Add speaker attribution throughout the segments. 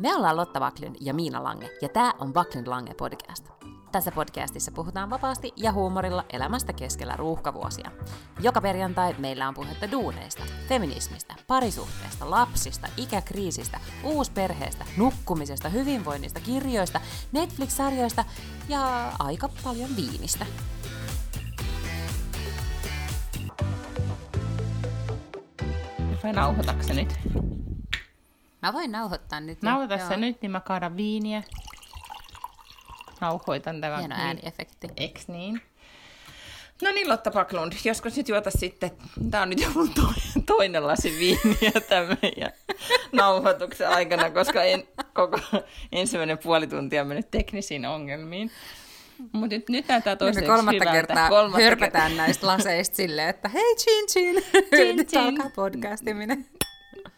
Speaker 1: Me ollaan Lotta Vaklin ja Miina Lange, ja tämä on Vaklin Lange podcast. Tässä podcastissa puhutaan vapaasti ja huumorilla elämästä keskellä ruuhkavuosia. Joka perjantai meillä on puhetta duuneista, feminismistä, parisuhteesta, lapsista, ikäkriisistä, uusperheestä, nukkumisesta, hyvinvoinnista, kirjoista, Netflix-sarjoista ja aika paljon viinistä.
Speaker 2: Vai nauhoitatko nyt?
Speaker 1: Mä voin nauhoittaa nyt.
Speaker 2: Nauhoita se nyt, niin mä kaadan viiniä. Nauhoitan tämän.
Speaker 1: Hieno ääniefekti.
Speaker 2: Eks niin? No niin, Lotta Paklund, joskus nyt juota sitten, tää on nyt jo mun to- toinen lasi viiniä tämän meidän nauhoituksen aikana, koska en, koko ensimmäinen puoli tuntia on mennyt teknisiin ongelmiin. Mutta nyt, nyt näyttää
Speaker 1: Me
Speaker 2: toistaiseksi
Speaker 1: kolmatta
Speaker 2: hyvältä.
Speaker 1: kertaa
Speaker 2: Kolmatta
Speaker 1: hörpätään näistä laseista silleen, että hei chin chin,
Speaker 2: Chin chin.
Speaker 1: alkaa podcastiminen.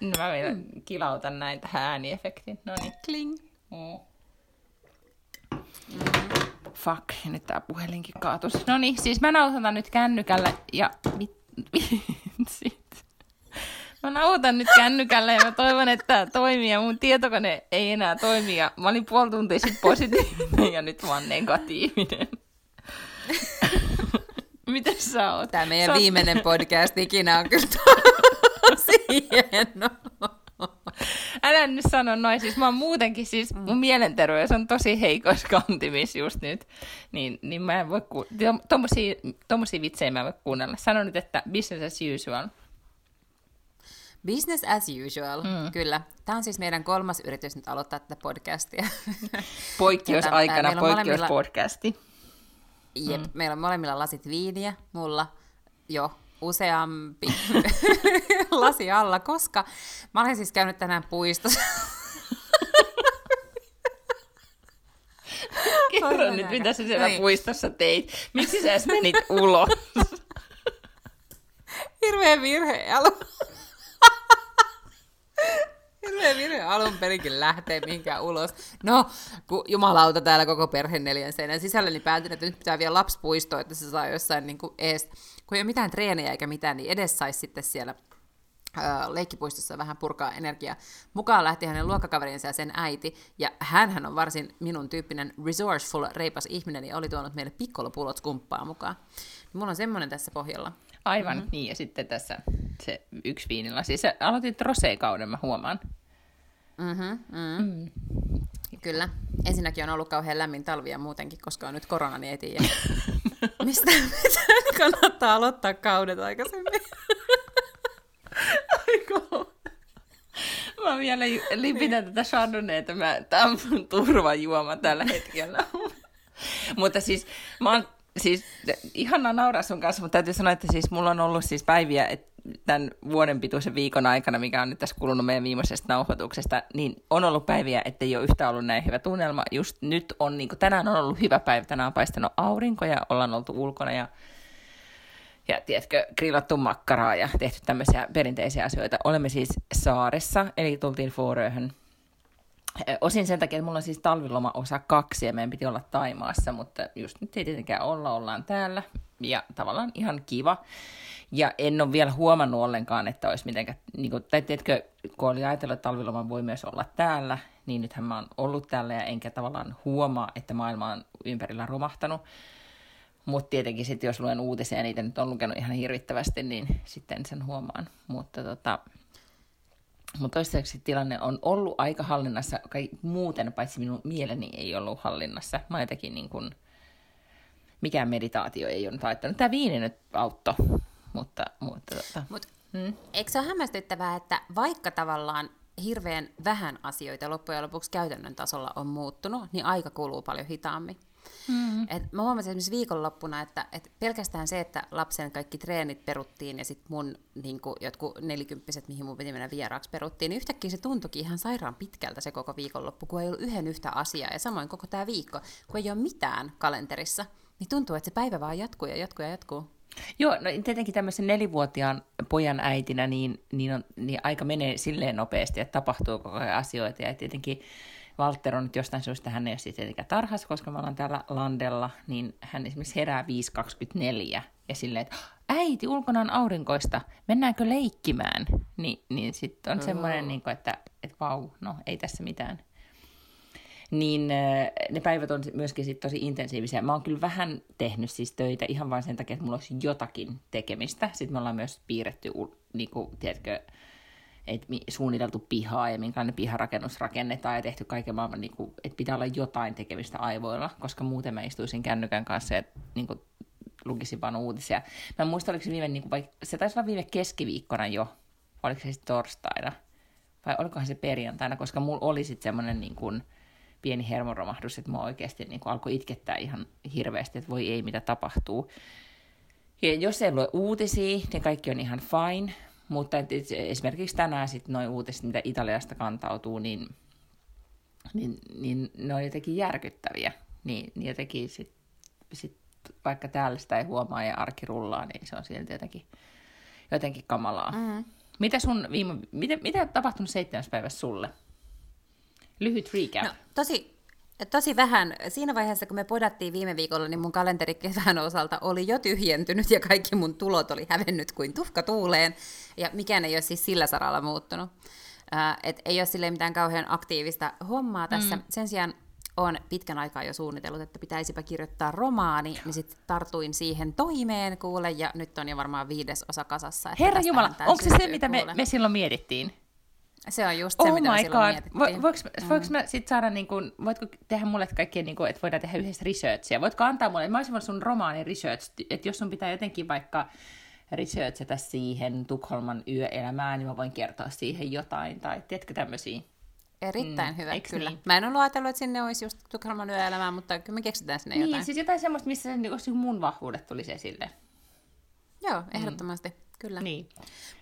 Speaker 2: No mä vielä kilautan näin tähän ääniefektiin. No niin.
Speaker 1: Kling.
Speaker 2: Mm. Fuck, ja nyt tää puhelinkin kaatus. No niin, siis mä nauhoitan nyt kännykällä ja... Vitsit. Mä nauhoitan nyt kännykällä ja mä toivon, että tää toimii ja mun tietokone ei enää toimi. Ja mä olin puoli tuntia sitten positiivinen ja nyt mä oon negatiivinen. Miten sä oot?
Speaker 1: Tämä meidän
Speaker 2: Sä oot-
Speaker 1: viimeinen podcast ikinä on kyllä hieno.
Speaker 2: Älä nyt sano noin, siis mä oon muutenkin, siis mun mielenterveys on tosi heikoissa kantimissa just nyt, niin, niin mä en voi ku... to- tommosia, tommosia vitsejä mä en voi kuunnella. Sano nyt, että business as usual.
Speaker 1: Business as usual, mm. kyllä. Tämä on siis meidän kolmas yritys nyt aloittaa tätä podcastia.
Speaker 2: Poikkeusaikana
Speaker 1: on molemmilla-
Speaker 2: poikkeuspodcasti.
Speaker 1: Jep, mm. meillä on molemmilla lasit viiniä, mulla jo useampi lasi alla, koska mä olen siis käynyt tänään puistossa.
Speaker 2: Kerro nyt, mitä sä siellä
Speaker 1: Niin.
Speaker 2: puistossa teit. Miksi sä menit ulos?
Speaker 1: Hirveä virhe alun. Hirveä virhe alun perinkin lähtee mihinkään ulos. No, kun jumalauta täällä koko perheen neljän seinän sisällä, niin päätin, että nyt pitää vielä lapsipuistoon, että se saa jossain niin kuin ees, kun ei ole mitään treenejä eikä mitään, niin edes saisi sitten siellä leikkipuistossa vähän purkaa energiaa. Mukaan lähti hänen luokkakaverinsa ja sen äiti, ja hän on varsin minun tyyppinen resourceful, reipas ihminen, ja oli tuonut meille pikkolopulot skumppaa mukaan. Mulla on semmoinen tässä pohjalla.
Speaker 2: Aivan, mm-hmm. niin. Ja sitten tässä se yksi viinilla. Siis aloitit rosé-kauden, mä huomaan.
Speaker 1: Mm-hmm, mm. Mm. Kyllä. Ensinnäkin on ollut kauhean lämmin talvi ja muutenkin, koska on nyt korona, niin ei tiedä. Mistä, mistä kannattaa aloittaa kaudet aikaisemmin?
Speaker 2: Mä vielä ju- lipitän tätä Chardonnayta. Mä, tää on mun turvajuoma tällä hetkellä. mutta siis mä oon, siis ihanaa nauraa sun kanssa, mutta täytyy sanoa, että siis mulla on ollut siis päiviä, että tämän vuoden pituisen viikon aikana, mikä on nyt tässä kulunut meidän viimeisestä nauhoituksesta, niin on ollut päiviä, että ei ole yhtään ollut näin hyvä tunnelma. Just nyt on, niin kuin, tänään on ollut hyvä päivä, tänään on paistanut aurinko ja ollaan oltu ulkona ja ja tiedätkö, grillattu makkaraa ja tehty tämmöisiä perinteisiä asioita. Olemme siis saaressa, eli tultiin Fåröhön. Ö, Osin sen takia, että mulla on siis talviloma osa kaksi ja meidän piti olla Taimaassa, mutta just nyt ei tietenkään olla, ollaan täällä. Ja tavallaan ihan kiva. Ja en ole vielä huomannut ollenkaan, että olisi mitenkään, niin kuin, tai tiedätkö, kun oli ajatellut, että talviloma voi myös olla täällä, niin nythän mä oon ollut täällä ja enkä tavallaan huomaa, että maailma on ympärillä romahtanut. Mutta tietenkin sitten, jos luen uutisia, ja niitä nyt on lukenut ihan hirvittävästi, niin sitten sen huomaan. Mutta tota, mutta toistaiseksi tilanne on ollut aika hallinnassa, kai muuten paitsi minun mieleni ei ollut hallinnassa. Mä jotenkin niin kuin, mikään meditaatio ei ole nyt haittanut. Tämä viini nyt auttoi, mutta, mutta tota,
Speaker 1: Mut,
Speaker 2: mm.
Speaker 1: eikö se ole hämmästyttävää, että vaikka tavallaan hirveän vähän asioita loppujen lopuksi käytännön tasolla on muuttunut, niin aika kuluu paljon hitaammin. Mm-hmm. Et mä huomasin esimerkiksi viikonloppuna, että, että pelkästään se, että lapsen kaikki treenit peruttiin ja sitten mun niin kuin, jotkut nelikymppiset, mihin mun piti mennä vieraaksi, peruttiin, niin yhtäkkiä se tuntuikin ihan sairaan pitkältä se koko viikonloppu, kun ei ollut yhden yhtä asiaa. Ja samoin koko tämä viikko, kun ei ole mitään kalenterissa, niin tuntuu, että se päivä vaan jatkuu ja jatkuu ja jatkuu.
Speaker 2: Joo, no tietenkin tämmöisen nelivuotiaan pojan äitinä, niin, niin, on, niin aika menee silleen nopeasti, että tapahtuu koko ajan asioita. Ja tietenkin Walter on nyt jostain syystä, hän ei ole siis tietenkään tarhassa, koska me ollaan täällä landella, niin hän esimerkiksi herää 5.24 ja silleen, että äiti, ulkona on aurinkoista, mennäänkö leikkimään? Ni, niin sitten on semmoinen, niin kuin, että, että vau, no ei tässä mitään. niin ne päivät on myöskin sit tosi intensiivisiä. Mä oon kyllä vähän tehnyt siis töitä ihan vain sen takia, että mulla olisi jotakin tekemistä. Sitten me ollaan myös piirretty, niin kuin, tiedätkö, että suunniteltu pihaa ja minkälainen piharakennus rakennetaan ja tehty kaiken maailman, niin kuin, että pitää olla jotain tekemistä aivoilla, koska muuten mä istuisin kännykän kanssa ja niin kuin, lukisin vaan uutisia. Mä en muista, oliko se viime, niin kuin, vai, se taisi olla viime keskiviikkona jo, oliko se sitten torstaina, vai olikohan se perjantaina, koska mulla oli sitten semmoinen niin kuin, pieni hermoromahdus, että mä oikeasti niin kuin, alkoi itkettää ihan hirveästi, että voi ei, mitä tapahtuu. Ja jos ei lue uutisia, niin kaikki on ihan fine, mutta et, et, esimerkiksi tänään sitten noin uutiset, mitä Italiasta kantautuu, niin, niin, niin ne on jotenkin järkyttäviä. Niin, niin jotenkin sit, sit, vaikka täällä sitä ei huomaa ja arki rullaa, niin se on silti jotenkin, jotenkin kamalaa. Mm. Mitä sun viime, mitä, mitä on tapahtunut seitsemäs päivässä sulle? Lyhyt recap. No,
Speaker 1: tosi, tosi vähän. Siinä vaiheessa, kun me podattiin viime viikolla, niin mun kalenteri kevään osalta oli jo tyhjentynyt ja kaikki mun tulot oli hävennyt kuin tuhka tuuleen. Ja mikään ei ole siis sillä saralla muuttunut. Äh, et ei ole sille mitään kauhean aktiivista hommaa tässä. Mm. Sen sijaan on pitkän aikaa jo suunnitellut, että pitäisipä kirjoittaa romaani, niin sitten tartuin siihen toimeen kuule, ja nyt on jo varmaan viides osa kasassa.
Speaker 2: Herra Jumala, onko se se, mitä me, me silloin mietittiin?
Speaker 1: Se on just se, oh mitä my silloin God. mietittiin.
Speaker 2: Voinko, mm. voinko mä sit saada, niin kun, voitko tehdä mulle kaikkea, niin kun, että voidaan tehdä yhdessä researchia? Voitko antaa mulle, mä olisin sun romaani research, että jos sun pitää jotenkin vaikka researchata siihen Tukholman yöelämään, niin mä voin kertoa siihen jotain, tai tiedätkö tämmöisiä?
Speaker 1: Erittäin mm, hyvä, kyllä. Niin? Mä en ollut ajatellut, että sinne olisi just Tukholman yöelämää, mutta kyllä me keksitään sinne
Speaker 2: niin,
Speaker 1: jotain.
Speaker 2: Niin, siis jotain semmoista, missä se, niin, mun vahvuudet tulisi esille.
Speaker 1: Joo, mm. ehdottomasti. Mm. Kyllä. Niin.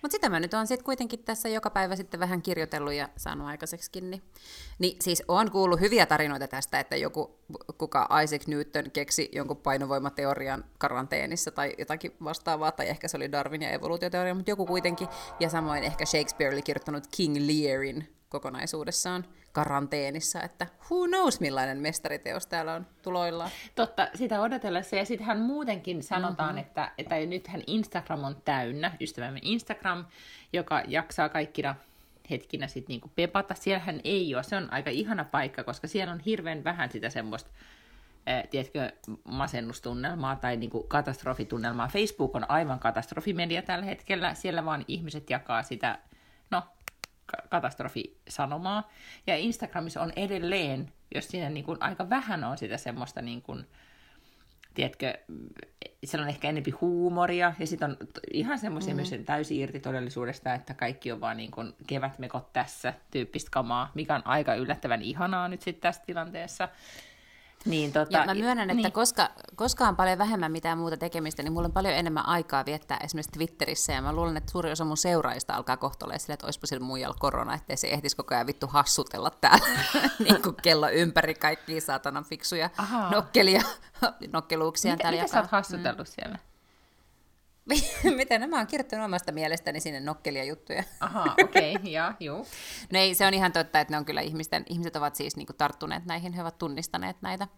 Speaker 1: Mutta sitä mä nyt on sitten kuitenkin tässä joka päivä sitten vähän kirjoitellut ja saanut aikaiseksikin. Niin, niin siis on kuullut hyviä tarinoita tästä, että joku, kuka Isaac Newton keksi jonkun painovoimateorian karanteenissa tai jotakin vastaavaa, tai ehkä se oli Darwin ja evoluutioteoria, mutta joku kuitenkin. Ja samoin ehkä Shakespeare oli kirjoittanut King Learin kokonaisuudessaan karanteenissa, että who knows millainen mestariteos täällä on tuloillaan.
Speaker 2: Totta, sitä odotellessa ja sittenhän muutenkin sanotaan, mm-hmm. että, että nythän Instagram on täynnä, ystävämme Instagram, joka jaksaa kaikkina hetkinä sitten niinku pepata. Siellähän ei ole, se on aika ihana paikka, koska siellä on hirveän vähän sitä semmoista äh, tiedätkö, masennustunnelmaa tai niinku katastrofitunnelmaa. Facebook on aivan katastrofimedia tällä hetkellä. Siellä vaan ihmiset jakaa sitä, no, katastrofisanomaa. Ja Instagramissa on edelleen, jos siinä niin kuin aika vähän on sitä semmoista, niin kuin, tiedätkö, siellä on ehkä enempi huumoria, ja sitten on ihan semmoisia mm. myös täysin irti todellisuudesta, että kaikki on vaan niin kuin kevätmekot tässä tyyppistä kamaa, mikä on aika yllättävän ihanaa nyt sitten tässä tilanteessa.
Speaker 1: Niin, tota, ja mä myönnän, että niin. koska, koska on paljon vähemmän mitään muuta tekemistä, niin mulla on paljon enemmän aikaa viettää esimerkiksi Twitterissä, ja mä luulen, että suuri osa mun seuraajista alkaa kohtolle sille, että olisipa sillä muijalla korona, ettei se ehtisi koko ajan vittu hassutella täällä niin kuin kello ympäri kaikkia saatanan fiksuja Aha. nokkelia, nokkeluuksia.
Speaker 2: Mitä, mitä sä oot hassutellut mm. siellä?
Speaker 1: Miten nämä on kirjoittanut omasta mielestäni sinne nokkelia juttuja.
Speaker 2: Aha, okei, okay, ja, juu.
Speaker 1: No ei, se on ihan totta, että ne on kyllä ihmisten, ihmiset ovat siis niinku tarttuneet näihin, he ovat tunnistaneet näitä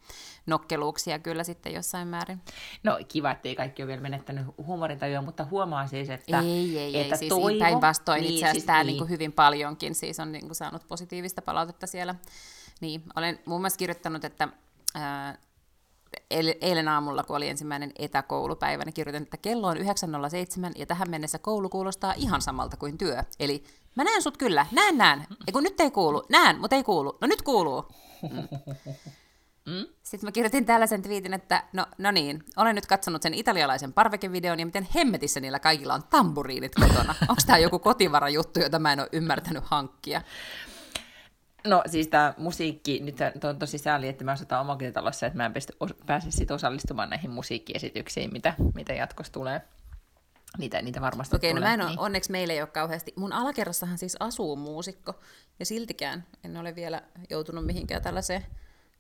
Speaker 1: nokkeluuksia kyllä sitten jossain määrin.
Speaker 2: No kiva, että ei kaikki ole vielä menettänyt huumorintajua, mutta huomaa siis, että
Speaker 1: Ei, ei, että ei, siis toivo, päinvastoin niin, itse asiassa siis, tämä niin. niinku hyvin paljonkin siis on niinku saanut positiivista palautetta siellä. Niin, olen muun muassa kirjoittanut, että ää, eilen aamulla, kun oli ensimmäinen etäkoulupäivä, niin kirjoitin, että kello on 9.07 ja tähän mennessä koulu kuulostaa ihan samalta kuin työ. Eli mä näen sut kyllä, näen, näen. Ja kun nyt ei kuulu, näen, mutta ei kuulu. No nyt kuuluu. Mm. Mm? Sitten mä kirjoitin tällaisen twiitin, että no, no niin, olen nyt katsonut sen italialaisen parvekevideon ja miten hemmetissä niillä kaikilla on tamburiinit kotona. Onko tämä joku kotivarajuttu, jota mä en ole ymmärtänyt hankkia?
Speaker 2: No siis tämä musiikki, nyt on tosi sääli, että mä asutaan omakotitalossa, että mä en pysty, pääse sit osallistumaan näihin musiikkiesityksiin, mitä, mitä jatkossa tulee. Niitä, niitä varmasti
Speaker 1: Okei,
Speaker 2: okay,
Speaker 1: no mä en ole, niin. onneksi meillä ei ole kauheasti. Mun alakerrassahan siis asuu muusikko, ja siltikään en ole vielä joutunut mihinkään tällaiseen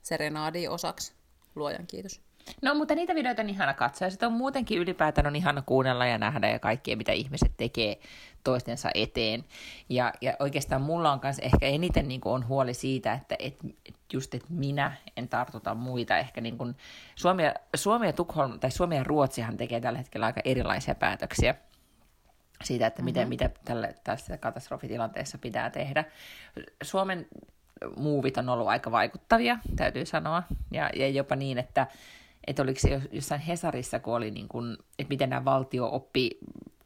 Speaker 1: serenaadiin osaksi. Luojan kiitos.
Speaker 2: No, mutta niitä videoita on ihana katsoa, sitten on muutenkin ylipäätään on ihana kuunnella ja nähdä ja kaikkea, mitä ihmiset tekee toistensa eteen. Ja, ja oikeastaan mulla on myös ehkä eniten niin kuin on huoli siitä, että et, et just, että minä en tartuta muita. Ehkä niin kuin Suomi, Suomi, ja Tukholm, tai Suomi ja Ruotsihan tekee tällä hetkellä aika erilaisia päätöksiä siitä, että miten, mm-hmm. mitä tällä, tässä katastrofitilanteessa pitää tehdä. Suomen muuvit on ollut aika vaikuttavia, täytyy sanoa. Ja, ja jopa niin, että, että oliko se jossain Hesarissa, kun oli niin kuin, että miten nämä valtio oppi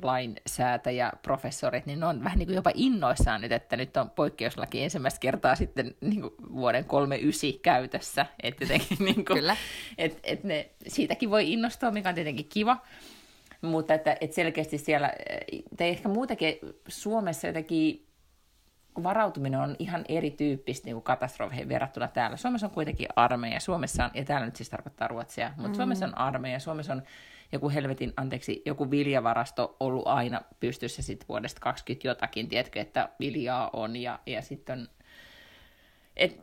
Speaker 2: lainsäätäjä, professorit, niin ne on vähän niin kuin jopa innoissaan nyt, että nyt on poikkeuslaki ensimmäistä kertaa sitten niin kuin vuoden 39 käytössä. Että jotenkin, niin kuin, Kyllä. Et, et ne, siitäkin voi innostua, mikä on tietenkin kiva. Mutta että, että selkeästi siellä, tai ehkä muutenkin Suomessa jotenkin varautuminen on ihan erityyppistä niin katastrofeihin verrattuna täällä. Suomessa on kuitenkin armeija, Suomessa on, ja täällä nyt siis tarkoittaa Ruotsia, mutta mm. Suomessa on armeija, Suomessa on joku helvetin, anteeksi, joku viljavarasto ollut aina pystyssä sitten vuodesta 20 jotakin, tiedätkö, että viljaa on, ja, ja sitten on, et,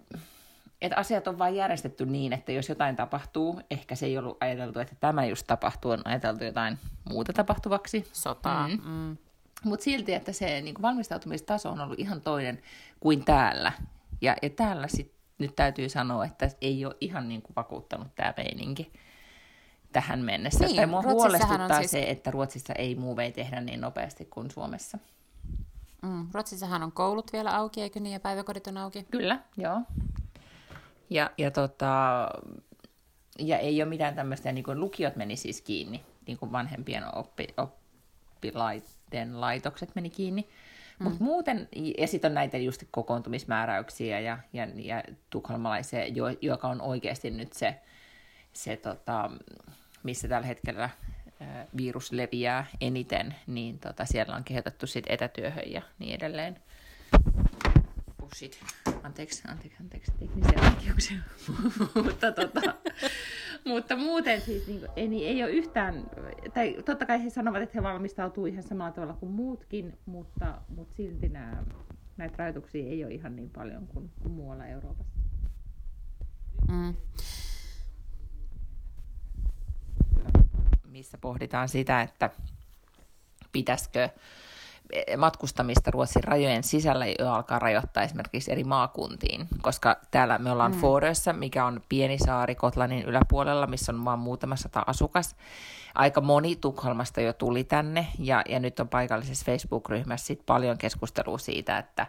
Speaker 2: et asiat on vain järjestetty niin, että jos jotain tapahtuu, ehkä se ei ollut ajateltu, että tämä just tapahtuu, on ajateltu jotain muuta tapahtuvaksi.
Speaker 1: Sotaa. Mm. Mm.
Speaker 2: Mutta silti, että se niin valmistautumistaso on ollut ihan toinen kuin täällä. Ja, ja täällä sit, nyt täytyy sanoa, että ei ole ihan niin kuin vakuuttanut tämä meininki tähän mennessä. Niin, tai mua huolestuttaa siis... se, että Ruotsissa ei muuvei tehdä niin nopeasti kuin Suomessa.
Speaker 1: Mm, Ruotsissahan on koulut vielä auki, eikö niin, ja päiväkodit on auki?
Speaker 2: Kyllä, joo. Ja, ja, tota, ja ei ole mitään tämmöistä, niin kuin lukiot meni siis kiinni, niin kuin vanhempien oppi, oppilaiden laitokset meni kiinni. Mm. Mutta muuten, ja sitten on näitä just kokoontumismääräyksiä ja, ja, ja tukholmalaisia, jo, joka on oikeasti nyt se, se tota, missä tällä hetkellä virus leviää eniten, niin tota, siellä on kehotettu sit etätyöhön ja niin edelleen. Oh shit. Anteeksi, anteeksi, anteeksi, teknisiä vaikeuksia. mutta, tota, mutta muuten siis niin ei, niin, ei ole yhtään, tai totta kai he sanovat, että he valmistautuu ihan samalla tavalla kuin muutkin, mutta, mutta silti nämä, näitä rajoituksia ei ole ihan niin paljon kuin, kuin muualla Euroopassa. Mm missä pohditaan sitä, että pitäisikö matkustamista Ruotsin rajojen sisällä jo alkaa rajoittaa esimerkiksi eri maakuntiin, koska täällä me ollaan mm. Fårössä, mikä on pieni saari Kotlanin yläpuolella, missä on vain muutama sata asukas. Aika moni Tukholmasta jo tuli tänne ja, ja nyt on paikallisessa Facebook-ryhmässä sit paljon keskustelua siitä, että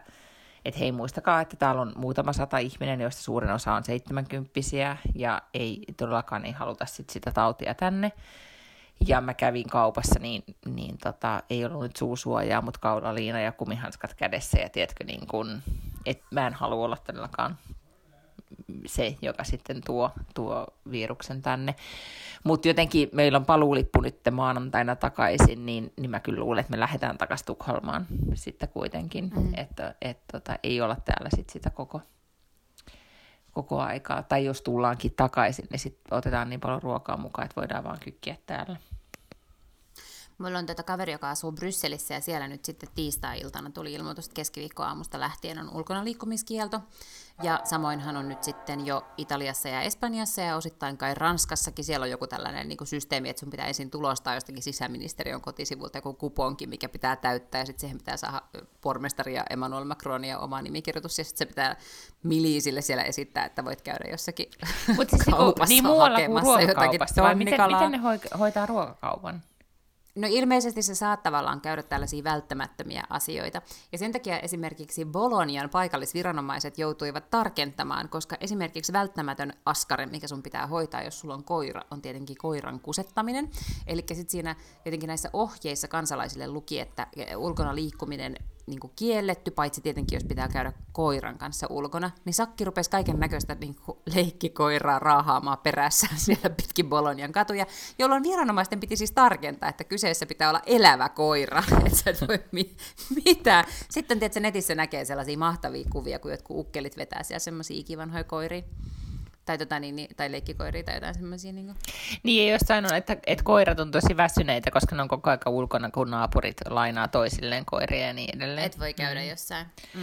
Speaker 2: et hei muistakaa, että täällä on muutama sata ihminen, joista suurin osa on seitsemänkymppisiä ja ei todellakaan ei haluta sit sitä tautia tänne ja mä kävin kaupassa, niin, niin tota, ei ollut nyt suusuojaa, mutta kaulaliina ja kumihanskat kädessä ja tiedätkö, niin kun, et mä en halua olla todellakaan se, joka sitten tuo, tuo viruksen tänne. Mutta jotenkin meillä on paluulippu nyt maanantaina takaisin, niin, niin mä kyllä luulen, että me lähdetään takaisin Tukholmaan sitten kuitenkin. Mm. Että et, tota, ei olla täällä sit sitä koko, koko aikaa. Tai jos tullaankin takaisin, niin sitten otetaan niin paljon ruokaa mukaan, että voidaan vaan kykkiä täällä.
Speaker 1: Mulla on tätä kaveri, joka asuu Brysselissä ja siellä nyt sitten tiistai-iltana tuli ilmoitus, että keskiviikkoaamusta lähtien on ulkona liikkumiskielto. Ja samoinhan on nyt sitten jo Italiassa ja Espanjassa ja osittain kai Ranskassakin. Siellä on joku tällainen niin kuin systeemi, että sun pitää ensin tulostaa jostakin sisäministeriön kotisivulta joku kuponki, mikä pitää täyttää ja sitten siihen pitää saada pormestari ja Emmanuel Macron ja oma nimikirjoitus ja sitten se pitää miliisille siellä esittää, että voit käydä jossakin Mut siis niinku kaupassa niin muualla hakemassa jotakin
Speaker 2: vai miten, miten ne hoitaa ruokakaupan?
Speaker 1: No ilmeisesti se saat tavallaan käydä tällaisia välttämättömiä asioita. Ja sen takia esimerkiksi Bolonian paikallisviranomaiset joutuivat tarkentamaan, koska esimerkiksi välttämätön askare, mikä sun pitää hoitaa, jos sulla on koira, on tietenkin koiran kusettaminen. Eli sitten siinä jotenkin näissä ohjeissa kansalaisille luki, että ulkona liikkuminen niin kuin kielletty, paitsi tietenkin jos pitää käydä koiran kanssa ulkona, niin Sakki rupesi kaiken näköistä niin leikkikoiraa raahaamaan perässä siellä pitkin Bolonian katuja, jolloin viranomaisten piti siis tarkentaa, että kyseessä pitää olla elävä koira, että sä et voi mi- mitään. Sitten tietysti netissä näkee sellaisia mahtavia kuvia, kun jotkut ukkelit vetää siellä semmoisia ikivanhoja koiria tai, tota, niin, niin, tai leikkikoiria tai jotain semmoisia. Niin, kuin.
Speaker 2: niin jos sanon, että, että koirat on tosi väsyneitä, koska ne on koko aika ulkona, kun naapurit lainaa toisilleen koiria ja niin edelleen.
Speaker 1: Et voi käydä mm. jossain. Mm.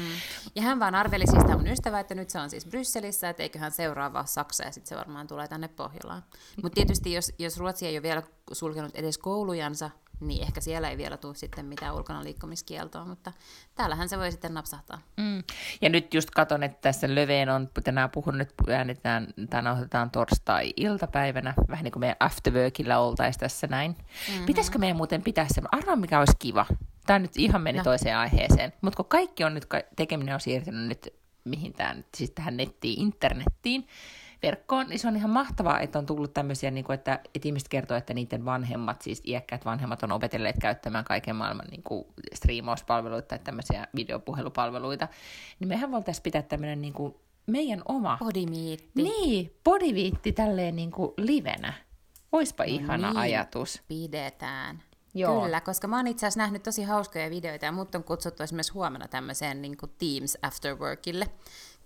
Speaker 1: Ja hän vaan arveli siis tämä mun ystävä, että nyt se on siis Brysselissä, että eiköhän seuraava Saksa ja sitten se varmaan tulee tänne Pohjolaan. Mutta tietysti jos, jos Ruotsi ei ole vielä sulkenut edes koulujansa, niin ehkä siellä ei vielä tule sitten mitään ulkona liikkumiskieltoa, mutta täällähän se voi sitten napsahtaa. Mm.
Speaker 2: Ja nyt just katon, että tässä Löveen on, tänään puhun nyt, äänetään, tai otetaan torstai-iltapäivänä, vähän niin kuin meidän afterworkilla oltaisiin tässä näin. Mm-hmm. Pitäisikö meidän muuten pitää se, arvaa mikä olisi kiva, tämä nyt ihan meni no. toiseen aiheeseen, mutta kun kaikki on nyt, tekeminen on siirtynyt nyt mihin tämän, siis tähän nettiin, internettiin, verkkoon, niin se on ihan mahtavaa, että on tullut tämmöisiä, niin kuin, että, että ihmiset kertoo, että niiden vanhemmat, siis iäkkäät vanhemmat on opetelleet käyttämään kaiken maailman niin kuin striimauspalveluita tai tämmöisiä videopuhelupalveluita, niin mehän voitaisiin pitää tämmöinen niin kuin meidän oma...
Speaker 1: Podimiitti.
Speaker 2: Niin, podiviitti tälleen niin kuin livenä. Oispa no ihana
Speaker 1: niin,
Speaker 2: ajatus.
Speaker 1: Pidetään.
Speaker 2: Joo.
Speaker 1: Kyllä, koska mä oon itse asiassa nähnyt tosi hauskoja videoita ja mut on kutsuttu esimerkiksi huomenna tämmöiseen niin Teams Afterworkille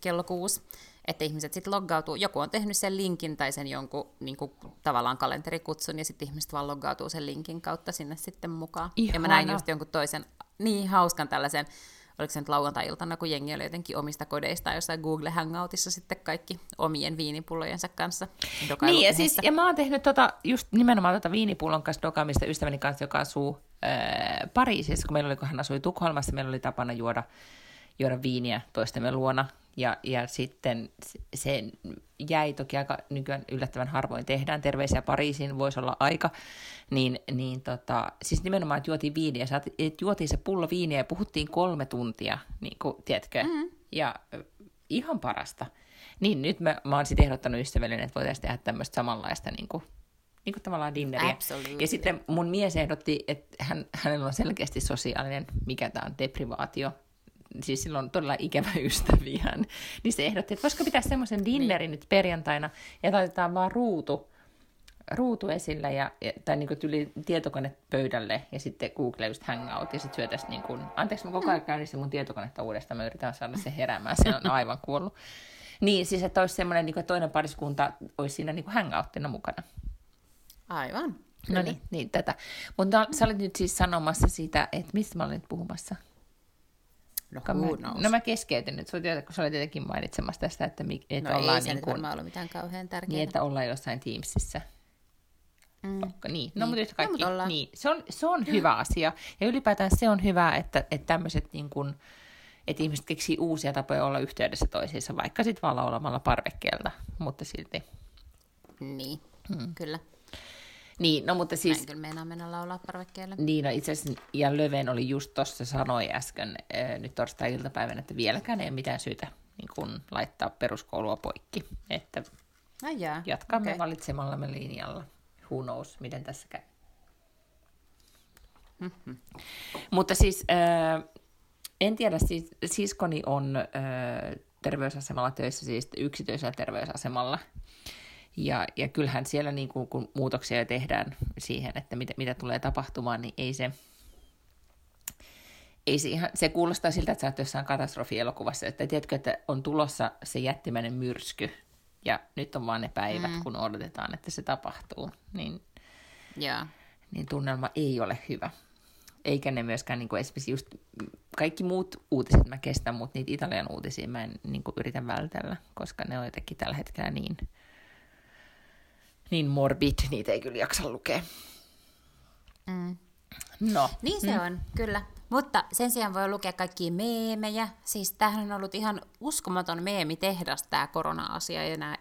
Speaker 1: kello kuusi, että ihmiset sitten loggautuu, joku on tehnyt sen linkin tai sen jonkun niin kuin, tavallaan kalenterikutsun ja sitten ihmiset vaan loggautuu sen linkin kautta sinne sitten mukaan.
Speaker 2: Ihana.
Speaker 1: Ja mä näin just jonkun toisen niin hauskan tällaisen oliko se nyt lauantai-iltana, kun jengi oli jotenkin omista kodeista jossain Google Hangoutissa sitten kaikki omien viinipullojensa kanssa
Speaker 2: Niin, ja, siis, ja mä oon tehnyt tota, just nimenomaan tota viinipullon kanssa dokaamista ystäväni kanssa, joka asuu ää, Pariisissa, kun meillä oli, kun hän asui Tukholmassa, meillä oli tapana juoda, juoda viiniä toistemme luona, ja, ja sitten se jäi toki aika nykyään yllättävän harvoin tehdään, terveisiä Pariisiin, voisi olla aika, niin, niin tota, siis nimenomaan, että juotiin viiniä, että juotiin se pullo viiniä ja puhuttiin kolme tuntia, niin kuin, tiedätkö, mm-hmm. ja ihan parasta. Niin nyt mä, mä oon sitten ehdottanut ystävällinen, että voitaisiin tehdä tämmöistä samanlaista niin kuin, niin kuin tavallaan dinneriä.
Speaker 1: Absolutely.
Speaker 2: Ja sitten mun mies ehdotti, että hän, hänellä on selkeästi sosiaalinen, mikä tämä on, deprivaatio, siis sillä on todella ikävä ystäviä, niin se ehdotti, että voisiko pitää semmoisen dinnerin nyt perjantaina, ja laitetaan vaan ruutu, ruutu esille, ja, tai niin tyli tietokone pöydälle, ja sitten Google just Hangout, ja sitten syötäisiin niin kuin, anteeksi, mä koko ajan käynnissä mun tietokonetta uudestaan, mä yritän saada se heräämään, se on aivan kuollut. Niin, siis että olisi semmoinen, niin kuin, että toinen pariskunta olisi siinä niin kuin hangouttina mukana.
Speaker 1: Aivan.
Speaker 2: No niin, niin tätä. Mutta sä olit nyt siis sanomassa siitä, että mistä mä olin puhumassa?
Speaker 1: No,
Speaker 2: mä,
Speaker 1: who knows?
Speaker 2: no mä keskeytin nyt, kun sä olit jotenkin mainitsemassa tästä, että, mi, että
Speaker 1: no
Speaker 2: ollaan
Speaker 1: ei se
Speaker 2: niin kuin,
Speaker 1: ollut mitään kauhean tärkeää.
Speaker 2: niin, että ollaan jossain Teamsissa.
Speaker 1: Mm.
Speaker 2: Okka, niin, no
Speaker 1: Niin.
Speaker 2: mutta yhtä
Speaker 1: No,
Speaker 2: kaikki,
Speaker 1: mutta ollaan.
Speaker 2: niin, se on, se on hyvä asia. Ja ylipäätään se on hyvä, että, että tämmöiset niin kuin, että ihmiset keksii uusia tapoja olla yhteydessä toisiinsa, vaikka sitten vaan laulamalla parvekkeelta, mutta silti.
Speaker 1: Niin,
Speaker 2: Hmm.
Speaker 1: kyllä.
Speaker 2: Niin, no mutta
Speaker 1: Siis... Mä en kyllä meinaa mennä laulaa parvekkeelle.
Speaker 2: niin no itse asiassa, ja Löven oli just tuossa sanoi äsken äh, nyt torstai-iltapäivänä, että vieläkään ei ole mitään syytä niin kun, laittaa peruskoulua poikki, että
Speaker 1: Ai jaa.
Speaker 2: jatkamme
Speaker 1: okei.
Speaker 2: valitsemallamme linjalla. Who knows, miten tässä käy.
Speaker 1: Mhm.
Speaker 2: Mutta siis, äh, en tiedä, siis, siskoni on äh, terveysasemalla töissä, siis yksityisellä terveysasemalla. Ja, ja kyllähän siellä, niin kuin, kun muutoksia tehdään siihen, että mitä, mitä tulee tapahtumaan, niin ei se, ei se, ihan, se kuulostaa siltä, että sä oot jossain katastrofielokuvassa, että tiedätkö, että on tulossa se jättimäinen myrsky, ja nyt on vaan ne päivät, mm. kun odotetaan, että se tapahtuu, niin,
Speaker 1: Joo.
Speaker 2: niin tunnelma ei ole hyvä. Eikä ne myöskään, niin kuin esimerkiksi just kaikki muut uutiset mä kestän, mutta niitä Italian uutisia mä en niin kuin yritän vältellä, koska ne on jotenkin tällä hetkellä niin, niin morbid, niitä ei kyllä jaksa lukea.
Speaker 1: Mm.
Speaker 2: No,
Speaker 1: Niin se mm. on, kyllä. Mutta sen sijaan voi lukea kaikkia meemejä. Siis tämähän on ollut ihan uskomaton meemitehdas tämä korona-asia ja nämä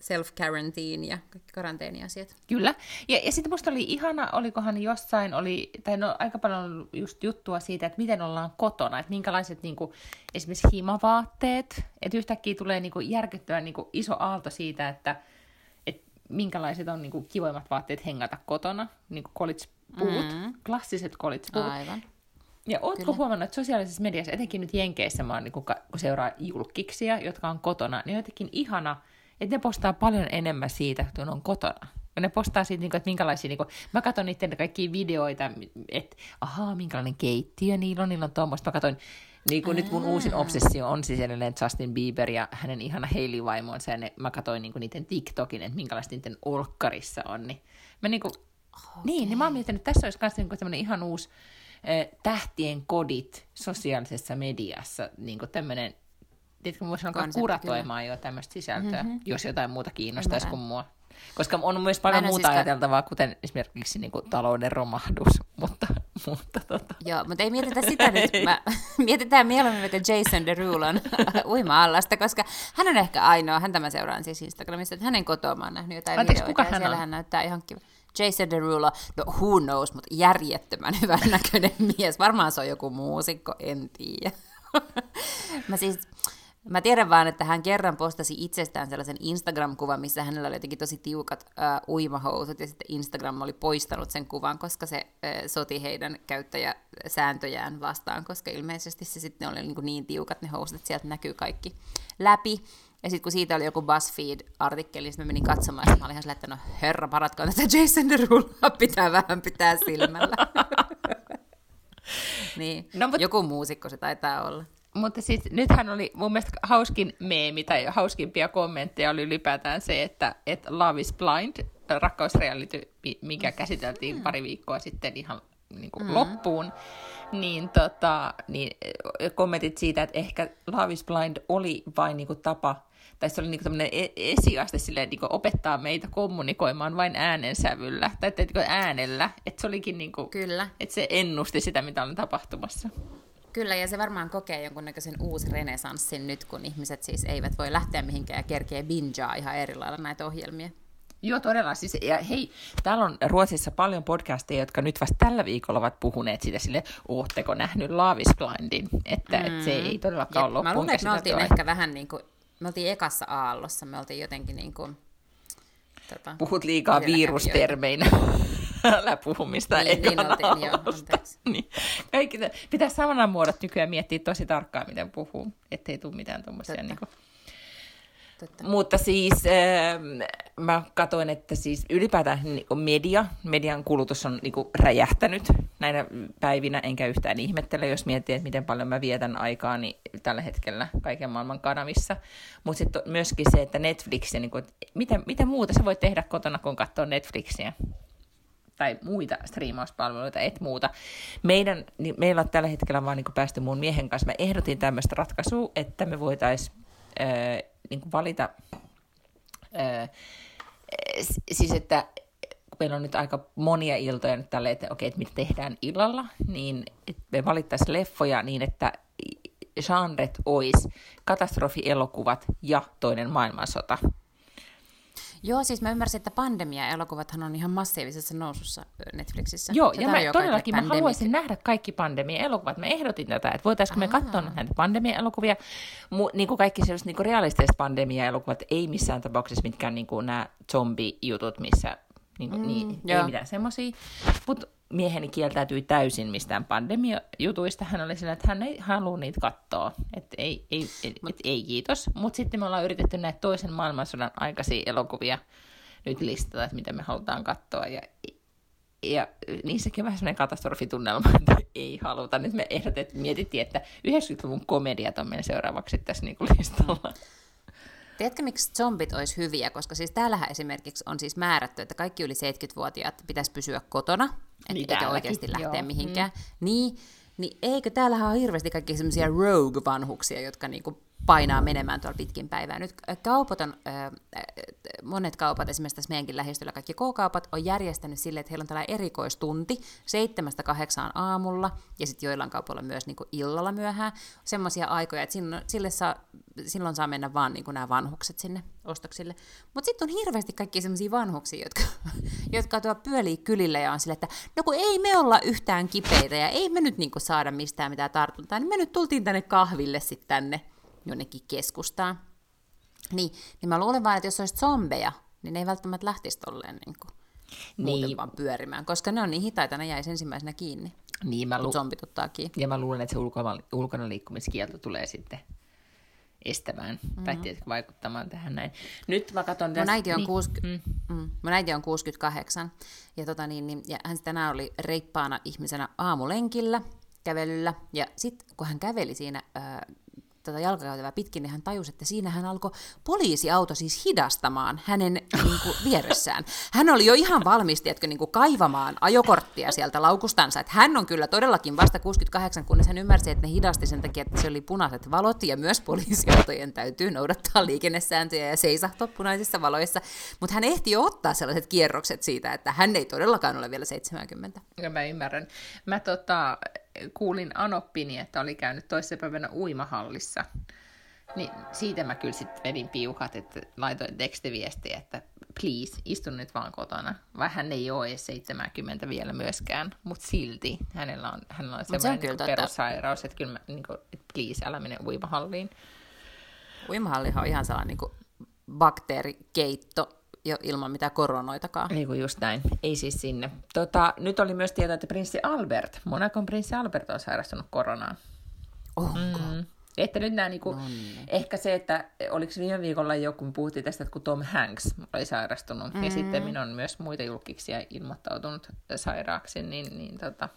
Speaker 1: self-quarantine ja kaikki karanteeniasiat.
Speaker 2: Kyllä. Ja, ja sitten musta oli ihana, olikohan jossain, oli, tai no aika paljon on just juttua siitä, että miten ollaan kotona, että minkälaiset niin kuin, esimerkiksi himavaatteet, että yhtäkkiä tulee niin kuin, järkyttävän niin kuin, iso aalto siitä, että minkälaiset on niin kuin, kivoimmat vaatteet hengata kotona, niin kuin college-puvut,
Speaker 1: Mm.
Speaker 2: klassiset college-puvut.
Speaker 1: Aivan.
Speaker 2: Ja ootko
Speaker 1: Kyllä.
Speaker 2: huomannut, että sosiaalisessa mediassa, etenkin nyt Jenkeissä, mä oon, niin kun, kun seuraa julkiksia, jotka on kotona, niin on jotenkin ihana, että ne postaa paljon enemmän siitä, kun on kotona. Ja ne postaa siitä, niin kuin, että minkälaisia, niin kuin, mä katson niiden kaikkia videoita, että ahaa, minkälainen keittiö niillä on, niillä on tuommoista. Mä katsoin, niin kuin nyt mun uusin obsessio on siis edelleen Justin Bieber ja hänen ihana Hailey-vaimonsa, ja ne, mä katsoin niin kuin niiden TikTokin, että minkälaista niiden olkkarissa on. Niin, mä niin kuin, okay. niin, niin mä oon miettinyt, että tässä olisi myös niin semmoinen ihan uusi eh, tähtien kodit sosiaalisessa mediassa, niin kuin tämmöinen, tiedätkö, mä voisin alkaa
Speaker 1: Konsepti,
Speaker 2: kuratoimaan jo tämmöistä sisältöä, mm-hmm. jos jotain muuta kiinnostaisi
Speaker 1: Ymmärrän.
Speaker 2: kuin mua. Koska on myös paljon muuta
Speaker 1: siis
Speaker 2: ajateltavaa, kuten esimerkiksi niin kuin talouden romahdus, mutta, mutta tota,
Speaker 1: Joo, mutta ei mietitä sitä nyt. Mä, mietitään mieluummin vaikka Jason Derulon uima-allasta, koska hän on ehkä ainoa, häntä mä seuraan siis Instagramissa, että hänen kotoa mä oon nähnyt jotain
Speaker 2: Anteeksi,
Speaker 1: videoita,
Speaker 2: kuka hän
Speaker 1: siellä
Speaker 2: on?
Speaker 1: hän näyttää ihan kiva. Jason Derulo, no who knows, mutta järjettömän hyvän näköinen mies. Varmaan se on joku muusikko, en tiedä. mä siis, Mä tiedän vaan, että hän kerran postasi itsestään sellaisen Instagram-kuvan, missä hänellä oli jotenkin tosi tiukat uh, uimahousut, ja sitten Instagram oli poistanut sen kuvan, koska se uh, soti heidän käyttäjäsääntöjään vastaan, koska ilmeisesti se sitten oli niin, niin tiukat ne housut, että sieltä näkyy kaikki läpi. Ja sitten kun siitä oli joku BuzzFeed-artikkeli, niin mä menin katsomaan, ja mä olin ihan sillä, että no herra, paratko tätä Jason Deruloa pitää vähän pitää silmällä. niin, no, but... joku muusikko se taitaa olla.
Speaker 2: Mutta siis nythän oli mun mielestä hauskin meemi tai hauskimpia kommentteja oli ylipäätään se, että, että Love is Blind, rakkausreality, mikä käsiteltiin mm. pari viikkoa sitten ihan niin kuin mm. loppuun, niin, tota, niin kommentit siitä, että ehkä Love is Blind oli vain niin kuin tapa, tai se oli niin kuin e-, esiaste silleen, niin kuin opettaa meitä kommunikoimaan vain äänensävyllä, tai että, niin äänellä, että se olikin niin kuin,
Speaker 1: Kyllä.
Speaker 2: että se ennusti sitä, mitä on tapahtumassa.
Speaker 1: Kyllä, ja se varmaan kokee jonkunnäköisen uusi renesanssin nyt, kun ihmiset siis eivät voi lähteä mihinkään ja kerkee bingea ihan eri lailla näitä ohjelmia.
Speaker 2: Joo, todella. Siis, ja hei, täällä on Ruotsissa paljon podcasteja, jotka nyt vasta tällä viikolla ovat puhuneet sitä sille, ootteko nähnyt Laavisblindin, että mm. et se ei todellakaan ole loppuun
Speaker 1: Mä luulen, että me oltiin ehkä vähän niin kuin, me oltiin ekassa aallossa, me oltiin jotenkin niin kuin,
Speaker 2: tota, Puhut liikaa virustermeinä. Älä puhu mistään niin, niin oltiin, joo, niin. Kaikki, pitää sanamuodot nykyään miettiä tosi tarkkaan, miten puhuu, ettei tule mitään tuommoisia niin kuin, Totta. Mutta siis äh, mä katsoin, että siis ylipäätään niin media, median kulutus on niin kuin, räjähtänyt näinä päivinä, enkä yhtään ihmettele, jos miettii, että miten paljon mä vietän aikaa niin tällä hetkellä kaiken maailman kanavissa. Mutta sitten myöskin se, että Netflix, niin kuin, mitä, mitä muuta sä voit tehdä kotona, kun katsoo Netflixiä tai muita striimauspalveluita, et muuta. Meidän, niin meillä on tällä hetkellä vaan niin päästy mun miehen kanssa. Mä ehdotin tämmöistä ratkaisua, että me voitaisiin niin valita, ää, siis että meillä on nyt aika monia iltoja nyt tälle, että okei, että mitä tehdään illalla, niin me valittaisiin leffoja niin, että genret olisi katastrofielokuvat ja toinen maailmansota.
Speaker 1: Joo, siis mä ymmärsin, että pandemia-elokuvathan on ihan massiivisessa nousussa Netflixissä.
Speaker 2: Joo, Se ja mä todellakin mä haluaisin nähdä kaikki pandemia-elokuvat. Mä ehdotin tätä, että voitaisiinko me katsoa näitä pandemia-elokuvia. Mu- niin kuin kaikki sellaiset niin kuin realistiset pandemia-elokuvat, ei missään tapauksessa mitkään niin kuin nämä zombi-jutut, missä niin, mm, niin, ei mitään semmoisia. Mutta mieheni kieltäytyi täysin mistään pandemia-jutuista. Hän oli sillä, että hän ei halua niitä katsoa. Että ei, ei, et, et, ei kiitos. Mutta sitten me ollaan yritetty näitä toisen maailmansodan aikaisia elokuvia nyt listata, että mitä me halutaan katsoa. Ja, ja niissäkin on vähän sellainen katastrofitunnelma, että ei haluta. Nyt me ehdotet, mietittiin, että 90-luvun komediat on meidän seuraavaksi tässä niinku listalla.
Speaker 1: Tiedätkö, miksi zombit olisi hyviä? Koska siis täällähän esimerkiksi on siis määrätty, että kaikki yli 70-vuotiaat pitäisi pysyä kotona, niin eikä oikeasti lähteä joo. mihinkään. Mm. Niin, niin eikö täällähän ole hirveästi kaikki semmoisia rogue-vanhuksia, jotka niinku painaa menemään tuolla pitkin päivää. Nyt kaupat on, monet kaupat, esimerkiksi tässä meidänkin lähistöllä kaikki K-kaupat, on järjestänyt sille, että heillä on tällainen erikoistunti seitsemästä kahdeksaan aamulla, ja sitten joillain kaupoilla myös niin illalla myöhään, semmoisia aikoja, että silloin, sille saa, silloin saa mennä vaan niin nämä vanhukset sinne ostoksille. Mutta sitten on hirveästi kaikki semmoisia vanhuksia, jotka, jotka tuo pyölii kylille ja on sille, että no kun ei me olla yhtään kipeitä ja ei me nyt niin saada mistään mitään tartuntaa, niin me nyt tultiin tänne kahville sitten tänne jonnekin keskustaan. Niin, niin mä luulen vaan, että jos olisi zombeja, niin ne ei välttämättä lähtisi tolleen niin kuin, muuten niin. vaan pyörimään, koska ne on niin hitaita, ne jäisi ensimmäisenä kiinni, niin, mä lu- zombit ottaa kiinni.
Speaker 2: Ja mä luulen, että se ulkona, ulkona liikkumiskielto tulee sitten estämään mm-hmm. tai tietysti vaikuttamaan tähän näin. Nyt mä katson
Speaker 1: tässä... Mun äiti on, niin. 60, mm. Mm, mun äiti on 68 ja, tota niin, niin, ja hän tänään oli reippaana ihmisenä aamulenkillä, kävelyllä ja sitten kun hän käveli siinä äh, tätä jalkakäytävää pitkin, niin hän tajusi, että siinä hän alkoi poliisiauto siis hidastamaan hänen niin kuin, vieressään. Hän oli jo ihan valmis, tiedätkö, niin kuin kaivamaan ajokorttia sieltä laukustansa. Että hän on kyllä todellakin vasta 68, kunnes hän ymmärsi, että ne hidasti sen takia, että se oli punaiset valot, ja myös poliisiautojen täytyy noudattaa liikennesääntöjä ja seisahtua punaisissa valoissa. Mutta hän ehti jo ottaa sellaiset kierrokset siitä, että hän ei todellakaan ole vielä 70.
Speaker 2: Ja mä ymmärrän. Mä tota, kuulin Anoppini, että oli käynyt toisessa päivänä uimahallissa. Niin siitä mä kyllä sitten vedin piukat, että laitoin tekstiviestiä, että please, istun nyt vaan kotona. Vai hän ei ole edes 70 vielä myöskään, mutta silti hänellä on, hänellä on semmoinen se on niin perussairaus, että kyllä mä, niin kuin, että please, älä mene uimahalliin.
Speaker 1: Uimahallihan on ihan sellainen niin bakteerikeitto jo ilman mitään koronoitakaan.
Speaker 2: Ei kun just näin. Ei siis sinne. Tota, nyt oli myös tieto, että prinssi Albert, Monakon prinssi Albert on sairastunut koronaan.
Speaker 1: Onko? Mm.
Speaker 2: Että nyt nämä, niinku, ehkä se, että oliko viime viikolla joku, kun puhuttiin tästä, että kun Tom Hanks oli sairastunut, mm-hmm. ja sitten minun on myös muita julkiksia ilmoittautunut sairaaksi, niin, niin tota...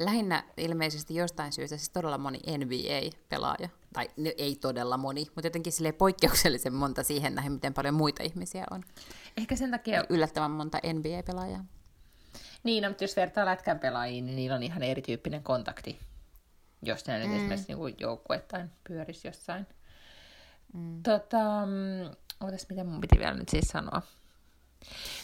Speaker 1: Lähinnä ilmeisesti jostain syystä siis todella moni NBA-pelaaja, tai ei todella moni, mutta jotenkin sille poikkeuksellisen monta siihen nähden, miten paljon muita ihmisiä on.
Speaker 2: Ehkä sen takia...
Speaker 1: Yllättävän monta NBA-pelaajaa.
Speaker 2: Niin, no, mutta jos vertaa lätkän pelaajiin, niin niillä on ihan erityyppinen kontakti jos ne mm. nyt esimerkiksi niin joukkuettain pyörisi jossain. Mm. Tota, ootas, mitä mun piti vielä nyt siis sanoa?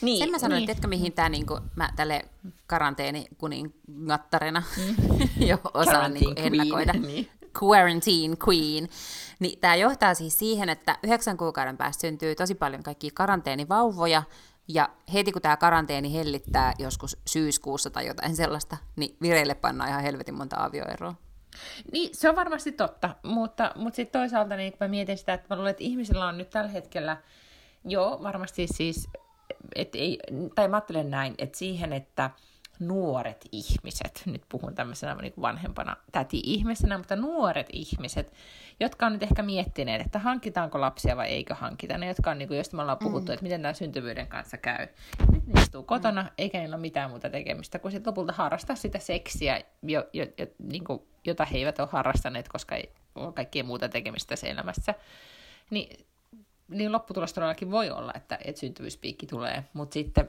Speaker 1: Niin, Sen mä sanoin, niin. että mihin tämä niinku, mä tälle karanteeni kuningattarena mm. jo osaan niinku ennakoida. Niin. Quarantine Queen. Niin tämä johtaa siis siihen, että yhdeksän kuukauden päästä syntyy tosi paljon kaikkia karanteenivauvoja, ja heti kun tämä karanteeni hellittää joskus syyskuussa tai jotain sellaista, niin vireille pannaan ihan helvetin monta avioeroa.
Speaker 2: Niin, se on varmasti totta, mutta, mutta sitten toisaalta niin kun mä mietin sitä, että mä luulen, että ihmisillä on nyt tällä hetkellä, joo, varmasti siis, et ei, tai mä ajattelen näin, että siihen, että nuoret ihmiset, nyt puhun tämmöisenä niin vanhempana täti-ihmisenä, mutta nuoret ihmiset, jotka on nyt ehkä miettineet, että hankitaanko lapsia vai eikö hankita, ne jotka on, niin kuin, josta me ollaan puhuttu, mm. että miten tämä syntyvyyden kanssa käy. Nyt ne istuu kotona, mm. eikä niillä ole mitään muuta tekemistä, kuin sitten lopulta harrastaa sitä seksiä, jo, jo, jo, niin kuin, jota he eivät ole harrastaneet, koska ei ole kaikkea muuta tekemistä tässä elämässä. Niin, niin lopputulos todellakin voi olla, että, että syntyvyyspiikki tulee, mutta sitten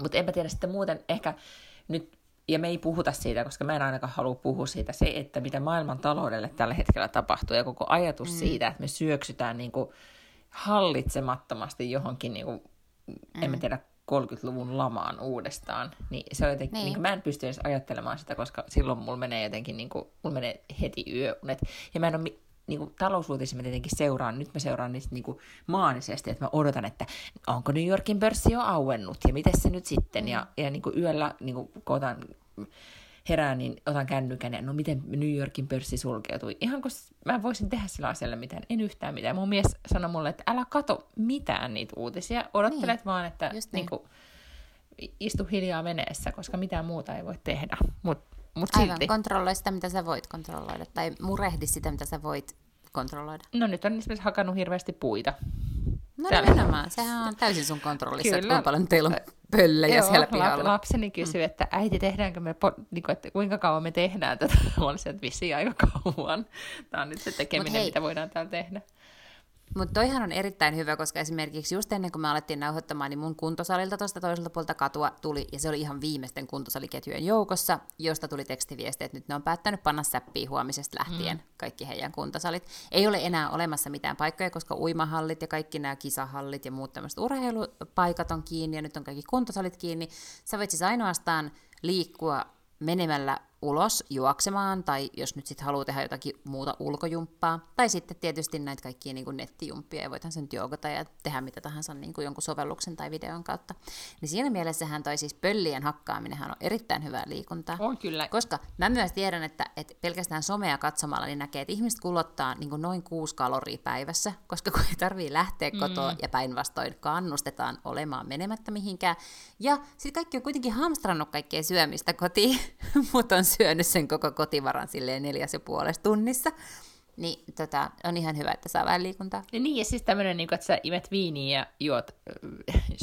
Speaker 2: mutta enpä tiedä sitten muuten, ehkä nyt, ja me ei puhuta siitä, koska mä en ainakaan halua puhua siitä, se, että mitä maailman taloudelle tällä hetkellä tapahtuu, ja koko ajatus mm. siitä, että me syöksytään niin kuin hallitsemattomasti johonkin, niin kuin, mm. en mä tiedä, 30-luvun lamaan uudestaan, niin se on jotenkin, niin. Niin mä en pysty edes ajattelemaan sitä, koska silloin mulla menee jotenkin, niin kuin, mulla menee heti yöunet, ja mä en ole niin kuin talousuutisia mä tietenkin seuraan, nyt mä seuraan niistä niin kuin maanisesti, että mä odotan, että onko New Yorkin pörssi jo auennut ja miten se nyt sitten, ja, ja niin kuin yöllä niin kuin, kun otan, herään, niin otan kännykän ja no miten New Yorkin pörssi sulkeutui. Ihan kun mä voisin tehdä sillä asialla mitään, en yhtään mitään. Mun mies sanoi mulle, että älä kato mitään niitä uutisia, odottelet niin. vaan, että niin. niin kuin, istu hiljaa veneessä, koska mitään muuta ei voi tehdä. Mutta mut
Speaker 1: Aivan, silti. kontrolloi sitä, mitä sä voit kontrolloida, tai murehdi sitä, mitä sä voit kontrolloida.
Speaker 2: No nyt on esimerkiksi hakannut hirveästi puita.
Speaker 1: No nimenomaan, sehän on täysin sun kontrollissa, Kyllä. että kuinka paljon teillä on pöllejä Joo, siellä pihalla.
Speaker 2: lapseni kysyi, että äiti, tehdäänkö me, niin kuin, että kuinka kauan me tehdään tätä? Mä olisin, että vissiin aika kauan. Tämä on nyt se tekeminen, mitä voidaan täällä tehdä.
Speaker 1: Mutta toihan on erittäin hyvä, koska esimerkiksi just ennen kuin me alettiin nauhoittamaan, niin mun kuntosalilta tuosta toiselta puolta katua tuli, ja se oli ihan viimeisten kuntosaliketjujen joukossa, josta tuli tekstiviesti, että nyt ne on päättänyt panna säppiä huomisesta lähtien, mm. kaikki heidän kuntosalit. Ei ole enää olemassa mitään paikkoja, koska uimahallit ja kaikki nämä kisahallit ja muut tämmöiset urheilupaikat on kiinni, ja nyt on kaikki kuntosalit kiinni. Sä voit siis ainoastaan liikkua menemällä ulos juoksemaan, tai jos nyt sitten haluaa tehdä jotakin muuta ulkojumppaa, tai sitten tietysti näitä kaikkia niin nettijumppia, ja voithan sen joogata ja tehdä mitä tahansa niin kuin jonkun sovelluksen tai videon kautta. Niin siinä mielessähän toi siis pöllien hakkaaminenhan on erittäin hyvää liikuntaa.
Speaker 2: On kyllä.
Speaker 1: Koska mä myös tiedän, että, että pelkästään somea katsomalla niin näkee, että ihmiset kulottaa niin kuin noin kuusi kaloria päivässä, koska kun ei tarvii lähteä kotoa, mm. ja päinvastoin kannustetaan olemaan menemättä mihinkään. Ja sitten kaikki on kuitenkin hamstrannut kaikkea syömistä kotiin, mutta on syönyt sen koko kotivaran silleen neljäs ja puolessa tunnissa. Niin tota, on ihan hyvä, että saa vähän liikuntaa.
Speaker 2: Ja niin, ja siis tämmöinen, niin että sä imet viiniä ja juot,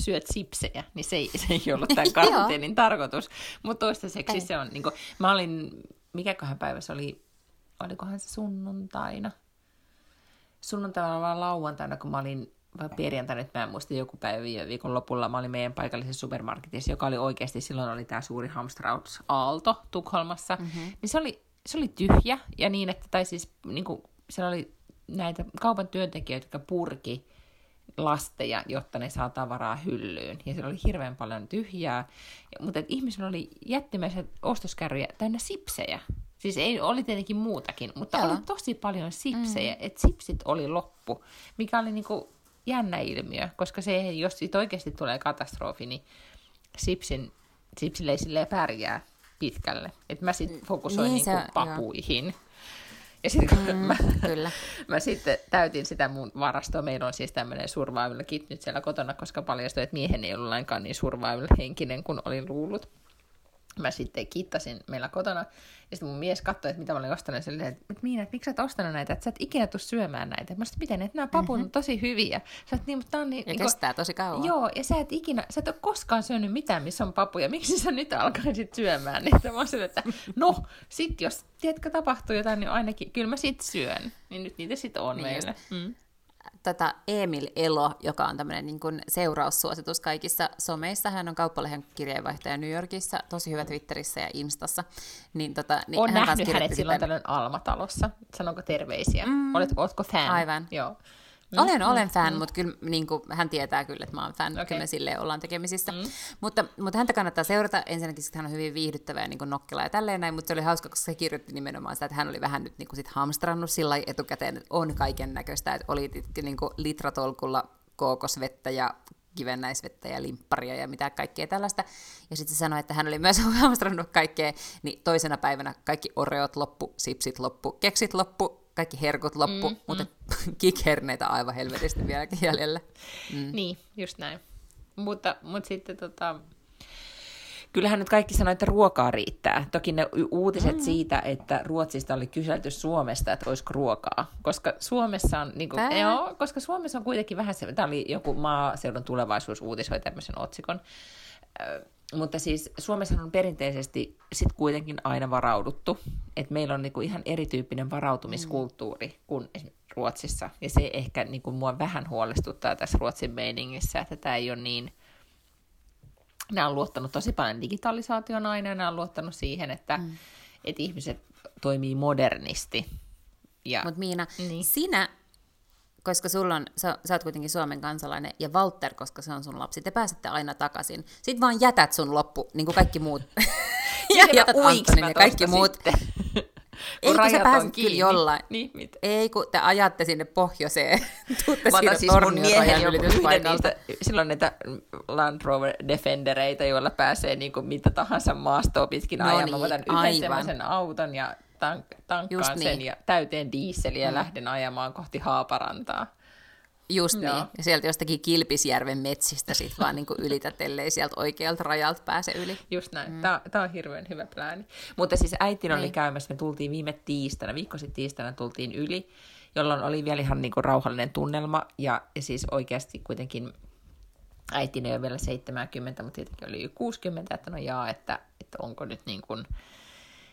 Speaker 2: syöt sipsejä, niin se ei, se ei ollut tämän karanteenin tarkoitus. Mutta toistaiseksi ei. se on, niin kuin, mä olin, mikäköhän päivä se oli, olikohan se sunnuntaina? Sunnuntaina vai lauantaina, kun mä olin vai perjantaina, nyt mä en muista joku päivä viikon lopulla, mä olin meidän paikallisessa supermarketissa, joka oli oikeasti, silloin oli tämä suuri Hamstrauts Aalto Tukholmassa, mm-hmm. niin se oli, se oli tyhjä, ja niin, että, tai siis niin kuin, siellä oli näitä kaupan työntekijöitä, jotka purki lasteja, jotta ne saa tavaraa hyllyyn. Ja siellä oli hirveän paljon tyhjää, mutta ihmisillä oli jättimäiset ostoskärryjä täynnä sipsejä. Siis Siis ei, oli tietenkin muutakin, mutta
Speaker 1: Joo.
Speaker 2: oli tosi paljon sipsejä, mm. että sipsit oli loppu, mikä oli niinku jännä ilmiö, koska se, jos sit oikeasti tulee katastrofi, niin sipsin, sipsille ei silleen pärjää pitkälle. Et mä sitten fokusoin
Speaker 1: Niin
Speaker 2: niin
Speaker 1: se-
Speaker 2: niinku
Speaker 1: joo.
Speaker 2: papuihin. Ja sitten kun mä,
Speaker 1: Kyllä.
Speaker 2: mä sitten täytin sitä mun varastoa. Meillä on siis tämmöinen survival kit nyt siellä kotona, koska paljastui, että miehen ei ollut lainkaan niin survival-henkinen kuin olin luullut. Mä sitten kiittasin meillä kotona, ja sitten mun mies katsoi, että mitä mä olin ostanut, ja että että Miina, että miksi sä et ostanut näitä, että sä et ikinä tuu syömään näitä. Mä sanoin, miten, että nämä papun on tosi hyviä. Sä oot niin, mutta tää on niin.
Speaker 1: Ja
Speaker 2: niin
Speaker 1: kestää tosi kauan.
Speaker 2: Joo, ja sä et ikinä, sä et ole koskaan syönyt mitään, missä on papuja. Miksi sä nyt alkaisit syömään niitä? Mä sille, että no, sit jos, tiedätkö, tapahtuu jotain, niin ainakin, kyllä mä sit syön. Niin nyt niitä sit on
Speaker 1: Niin
Speaker 2: meillä. Mm.
Speaker 1: Tätä Emil Elo, joka on tämmöinen niin kuin seuraussuositus kaikissa someissa. Hän on kauppalehen kirjeenvaihtaja New Yorkissa, tosi hyvä Twitterissä ja Instassa. Niin, tota, niin
Speaker 2: Oon
Speaker 1: hän
Speaker 2: nähnyt hänet silloin tällöin Almatalossa. Sanonko terveisiä? Mm. Olet, ootko fan?
Speaker 1: Aivan.
Speaker 2: Joo.
Speaker 1: Olen, olen fan, mutta kyllä niin kuin, hän tietää kyllä, että mä oon fan.
Speaker 2: Okei.
Speaker 1: Kyllä me silleen ollaan tekemisissä. Mm. Mutta, mutta häntä kannattaa seurata. Ensinnäkin sit hän on hyvin viihdyttävä ja niin kuin nokkela ja tälleen näin, mutta se oli hauska, koska se kirjoitti nimenomaan sitä, että hän oli vähän nyt niin kuin sit hamstrannut sillä etukäteen, että on kaiken näköistä, että oli niin kuin litratolkulla kookosvettä ja kivennäisvettä ja limpparia ja mitä kaikkea tällaista. Ja sitten se sanoi, että hän oli myös hamstrannut kaikkea, niin toisena päivänä kaikki oreot loppu, sipsit loppu, keksit loppu, kaikki herkut loppu, mm, mutta kikherneitä aivan helvetisti vieläkin jäljellä.
Speaker 2: Mm. Niin, just näin. Mutta, mutta sitten tota, kyllähän nyt kaikki sanoo, että ruokaa riittää. Toki ne uutiset mm. siitä, että Ruotsista oli kyselty Suomesta, että olisiko ruokaa. Koska Suomessa on, niin kuin, joo, koska Suomessa on kuitenkin vähän se, tämä oli joku maaseudun tulevaisuus uutisoi tämmöisen otsikon. Mutta siis Suomessa on perinteisesti sit kuitenkin aina varauduttu. että meillä on niinku ihan erityyppinen varautumiskulttuuri mm. kuin Ruotsissa. Ja se ehkä niinku mua vähän huolestuttaa tässä Ruotsin meiningissä, että tämä ei ole niin... Nämä on luottanut tosi paljon digitalisaation aina, ja nämä on luottanut siihen, että mm. et ihmiset toimii modernisti. Ja,
Speaker 1: Mutta Miina,
Speaker 2: niin.
Speaker 1: sinä, koska sulla on, sä, sä oot kuitenkin Suomen kansalainen, ja Walter, koska se on sun lapsi, te pääsette aina takaisin. Sitten vaan jätät sun loppu, niin kuin kaikki muut. ja jätät Antonin ja kaikki muut.
Speaker 2: sitten?
Speaker 1: Ei, kun sä pääset kyllä jollain.
Speaker 2: Niin, mitä?
Speaker 1: Ei, kun te ajatte sinne pohjoiseen. Tuutte
Speaker 2: Mä otan siis mun miehen niistä, silloin näitä Land Rover Defendereitä, joilla pääsee niin kuin mitä tahansa maastoa pitkin
Speaker 1: No
Speaker 2: ajamaan.
Speaker 1: niin,
Speaker 2: Mä otan yhden
Speaker 1: aivan.
Speaker 2: semmoisen auton ja tank, tankkaan
Speaker 1: Just
Speaker 2: sen
Speaker 1: niin.
Speaker 2: ja täyteen diisseliä ja lähden ajamaan kohti Haaparantaa.
Speaker 1: Just
Speaker 2: Joo.
Speaker 1: niin. Ja sieltä jostakin Kilpisjärven metsistä sit vaan niin ylität, ellei sieltä oikealta rajalta pääse yli.
Speaker 2: Just näin. Mm. Tämä, tämä on hirveän hyvä plääni. Mutta siis äitin oli
Speaker 1: Niin.
Speaker 2: käymässä, me tultiin viime tiistaina, viikko sitten tiistaina tultiin yli, jolloin oli vielä ihan niin kuin rauhallinen tunnelma. Ja, ja siis oikeasti kuitenkin äitin ei ole vielä 70, mutta tietenkin oli yli 60, että no jaa, että, että onko nyt niin kuin,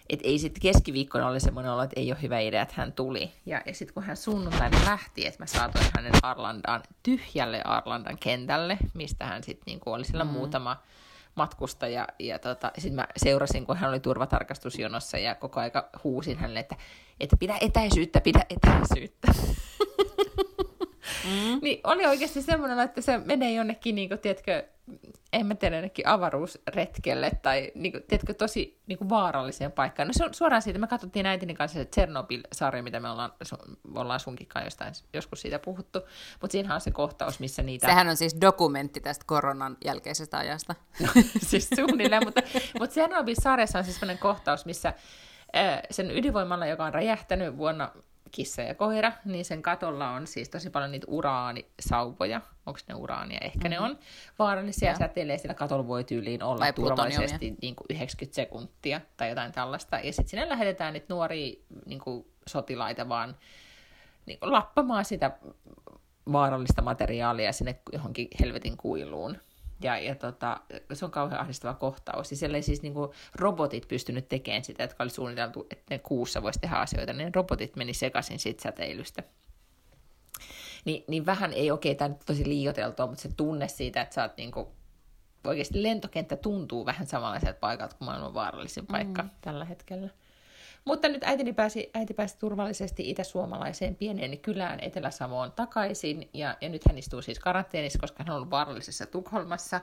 Speaker 2: että ei sitten keskiviikkona oli semmoinen olo, että ei ole hyvä idea, että hän tuli. Ja, ja sitten kun hän sunnuntaina lähti, että mä saatoin hänen Arlandaan, tyhjälle Arlandan kentälle, mistä hän sitten niinku oli siellä mm. muutama matkustaja. Ja tota, sitten mä seurasin, kun hän oli turvatarkastusjonossa ja koko aika huusin hänelle, että, että pidä etäisyyttä, pidä etäisyyttä. Mm. Niin oli oikeasti semmoinen, että se menee jonnekin, niin kuin, tiedätkö, en mä tiedä, jonnekin avaruusretkelle tai niin kuin, tiedätkö, tosi niin kuin vaaralliseen paikkaan. No se on suoraan siitä, me katsottiin äitini kanssa se Chernobyl-sarja, mitä me ollaan, su, ollaan sunkin kanssa jostain, joskus siitä puhuttu, mutta siinähän on se kohtaus, missä niitä...
Speaker 1: Sehän on siis dokumentti tästä koronan jälkeisestä ajasta.
Speaker 2: siis suunnilleen, mutta, mutta Chernobyl-sarjassa on siis sellainen kohtaus, missä ää, sen ydinvoimalla, joka on räjähtänyt vuonna kissa ja koira, niin sen katolla on siis tosi paljon niitä uraanisauvoja. Onko ne uraania? Ehkä mm-hmm. ne on vaarallisia ja säteilee siellä katolla voi tyyliin olla turvallisesti niin kuin 90 sekuntia tai jotain tällaista. Ja sitten sinne lähetetään niitä nuoria niin kuin sotilaita vaan niin kuin lappamaan sitä vaarallista materiaalia sinne johonkin helvetin kuiluun. Ja, ja tota, se on kauhean ahdistava kohtaus. Ja siellä ei siis niinku robotit pystynyt tekemään sitä, jotka oli suunniteltu, että ne kuussa voisi tehdä asioita. Ne robotit meni sekaisin siitä säteilystä. Ni, niin vähän ei, okei, okay, tämä nyt tosi liioteltua, mutta se tunne siitä, että sä oot niinku, oikeasti lentokenttä tuntuu vähän samanlaiselta paikalta kuin maailman vaarallisin paikka mm. tällä hetkellä. Mutta nyt äitini pääsi, äiti pääsi turvallisesti itä-suomalaiseen pieneen kylään Etelä-Savoon takaisin. Ja, ja nyt hän istuu siis karanteenissa, koska hän on ollut vaarallisessa Tukholmassa.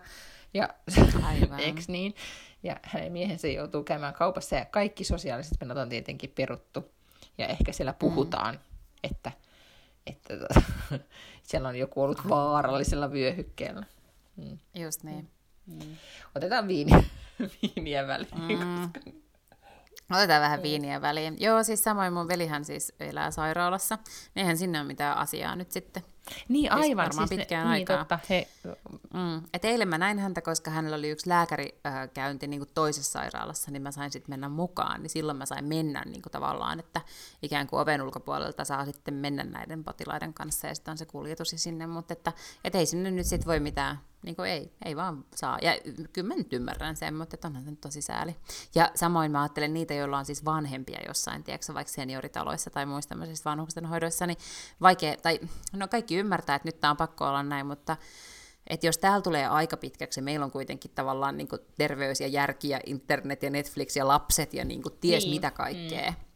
Speaker 2: Ja, eks niin? Ja hänen miehensä joutuu käymään kaupassa ja kaikki sosiaaliset menot on tietenkin peruttu. Ja ehkä siellä puhutaan, mm. että, että tota, siellä on joku ollut vaarallisella vyöhykkeellä.
Speaker 1: Mm. Just niin.
Speaker 2: Mm. Otetaan viiniä, viiniä väliin, mm. koska
Speaker 1: Otetaan vähän viiniä väliin. Joo, siis samoin mun velihän siis elää sairaalassa. Eihän sinne ole mitään asiaa nyt sitten.
Speaker 2: Niin aivan. Varmaan siis pitkään ne, niin, aikaa. Niin, totta, he...
Speaker 1: mm. Et eilen mä näin häntä, koska hänellä oli yksi lääkärikäynti niin kuin toisessa sairaalassa, niin mä sain sitten mennä mukaan. Niin silloin mä sain mennä niin kuin tavallaan, että ikään kuin oven ulkopuolelta saa sitten mennä näiden potilaiden kanssa ja sitten on se kuljetus sinne. Mutta että, et ei sinne nyt sitten voi mitään niin kuin ei, ei vaan saa. Ja kyllä mä nyt ymmärrän sen, mutta onhan se nyt tosi sääli. Ja samoin mä ajattelen niitä, joilla on siis vanhempia jossain, tiedätkö, vaikka senioritaloissa tai muissa tämmöisissä vanhusten hoidoissa, niin vaikea, tai no kaikki ymmärtää, että nyt tämä on pakko olla näin, mutta että jos täällä tulee aika pitkäksi, meillä on kuitenkin tavallaan niin terveys ja järki ja internet ja Netflix ja lapset ja niin ties niin. mitä kaikkea, mm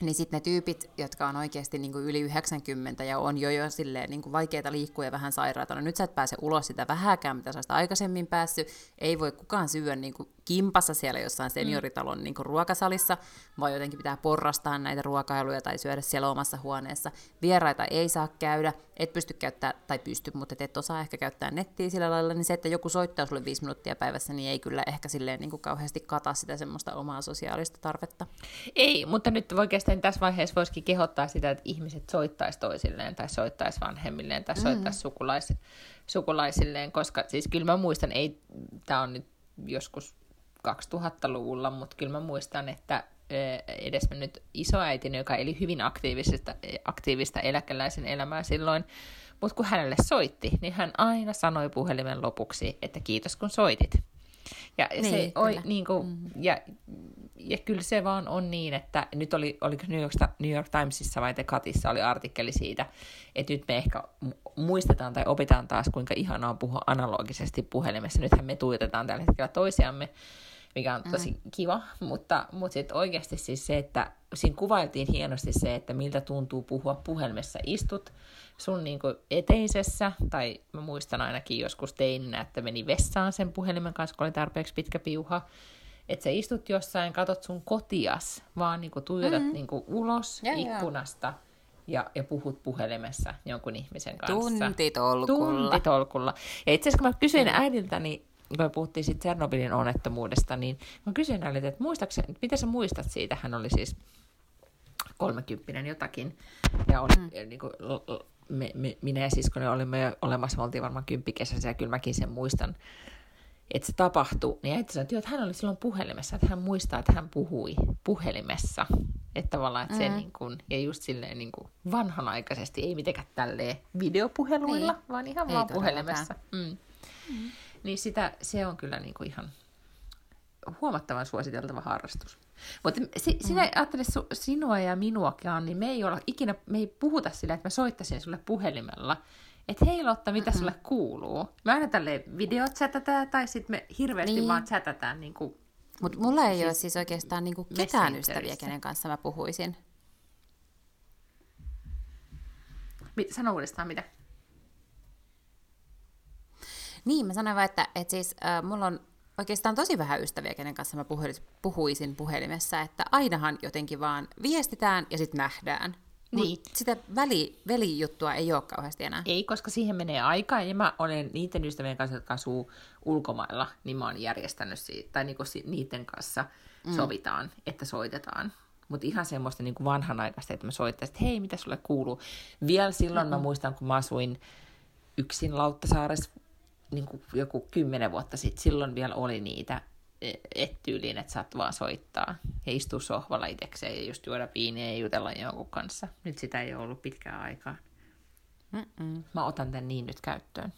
Speaker 1: niin sitten ne tyypit, jotka on oikeasti niin kuin yli 90 ja on jo jo silleen niin kuin vaikeita liikkua ja vähän sairaata, no nyt sä et pääse ulos sitä vähäkään, mitä sä aikaisemmin päässyt, ei voi kukaan syödä niin kuin kimpassa siellä jossain senioritalon mm. niin kuin ruokasalissa, vaan jotenkin pitää porrastaa näitä ruokailuja tai syödä siellä omassa huoneessa. Vieraita ei saa käydä, et pysty käyttää, tai pysty, mutta et osaa ehkä käyttää nettiä sillä lailla, niin se, että joku soittaa sulle viisi minuuttia päivässä, niin ei kyllä ehkä silleen niin kuin kauheasti kata sitä semmoista omaa sosiaalista tarvetta.
Speaker 2: Ei, mutta nyt oikeastaan tässä vaiheessa voisikin kehottaa sitä, että ihmiset soittaisi toisilleen, tai soittaisi vanhemmilleen, tai soittaisi mm. sukulais, sukulaisilleen, koska siis kyllä mä muistan, ei, tämä on nyt joskus 2000-luvulla, mutta kyllä mä muistan, että edesmennyt isoäitini, joka eli hyvin aktiivista, aktiivista eläkeläisen elämää silloin, mutta kun hänelle soitti, niin hän aina sanoi puhelimen lopuksi, että kiitos kun soitit. Ja, niin, se, oi, niin kuin, mm. ja, ja kyllä se vaan on niin, että nyt oli, oliko New York, New York Timesissa vai The Cutissa oli artikkeli siitä, että nyt me ehkä muistetaan tai opitaan taas, kuinka ihanaa on puhua analogisesti puhelimessa. Nythän me tuitetaan tällä hetkellä toisiamme, mikä on tosi mm. kiva, mutta, mutta sitten oikeasti siis se, että siinä kuvailtiin hienosti se, että miltä tuntuu puhua puhelimessa. Istut sun niin eteisessä, tai mä muistan ainakin joskus teininä, että meni vessaan sen puhelimen kanssa, kun oli tarpeeksi pitkä piuha, että sä istut jossain, katot sun kotias, vaan niin tuijotat mm. niin ulos ja, ikkunasta ja, ja puhut puhelimessa jonkun ihmisen kanssa.
Speaker 1: Tuntitolkulla.
Speaker 2: Tuntitolkulla. Ja itse asiassa kun mä kysyin mm. äidiltäni, kun me puhuttiin sitten Tsernobylin onnettomuudesta, niin mä kysyin häneltä, että muistaakseni, mitä sä muistat siitä? Hän oli siis kolmekymppinen jotakin, ja oli, mm. niin kuin, me, me, minä ja siskoni olimme jo olemassa, me oltiin varmaan kymppikesässä, ja kyllä mäkin sen muistan, että se tapahtui. Niin äiti sanoi, että hän oli silloin puhelimessa, että hän muistaa, että hän puhui puhelimessa. Että tavallaan, että mm. se niin kuin, ja just silleen niin kuin vanhanaikaisesti, ei mitenkään tälleen videopuheluilla, ei. vaan ihan ei vaan puhelimessa. Mm. Mm. Niin sitä, se on kyllä niin kuin ihan huomattavan suositeltava harrastus. Mutta si, sinä mm. ajattele su, sinua ja minuakaan, niin me ei, olla ikinä, me ei puhuta sillä, että mä soittaisin sulle puhelimella, että hei Lotta, mitä mm-hmm. sulle kuuluu? Me aina tälleen videot chattataan, tai sitten me hirveästi niin. vaan chattataan. Niin kuin,
Speaker 1: Mutta mulla ei siis ole siis oikeastaan niin kuin ketään ystäviä, kenen kanssa mä puhuisin.
Speaker 2: Sano uudestaan, mitä?
Speaker 1: Niin, mä sanoin vaan, että, että siis äh, mulla on oikeastaan tosi vähän ystäviä, kenen kanssa mä puhuisin puhelimessa, että ainahan jotenkin vaan viestitään ja sitten nähdään. Niin. Mut sitä väli, velijuttua ei ole kauheasti enää.
Speaker 2: Ei, koska siihen menee aikaa, ja mä olen niiden ystävien kanssa, jotka asuu ulkomailla, niin mä oon järjestänyt siitä, tai niinku niiden kanssa mm. sovitaan, että soitetaan. Mutta ihan semmoista niinku vanhanaikaista, että mä soittaisin, että hei, mitä sulle kuuluu. Vielä silloin mm-hmm. mä muistan, kun mä asuin yksin Lauttasaaressa niin kuin joku kymmenen vuotta sitten, silloin vielä oli niitä e, et tyyliin, että saat vaan soittaa ja istua sohvalla itsekseen ja just juoda viiniä ja jutella jonkun kanssa. Nyt sitä ei ole ollut pitkään aikaa. Mm-mm. Mä otan tämän niin nyt käyttöön.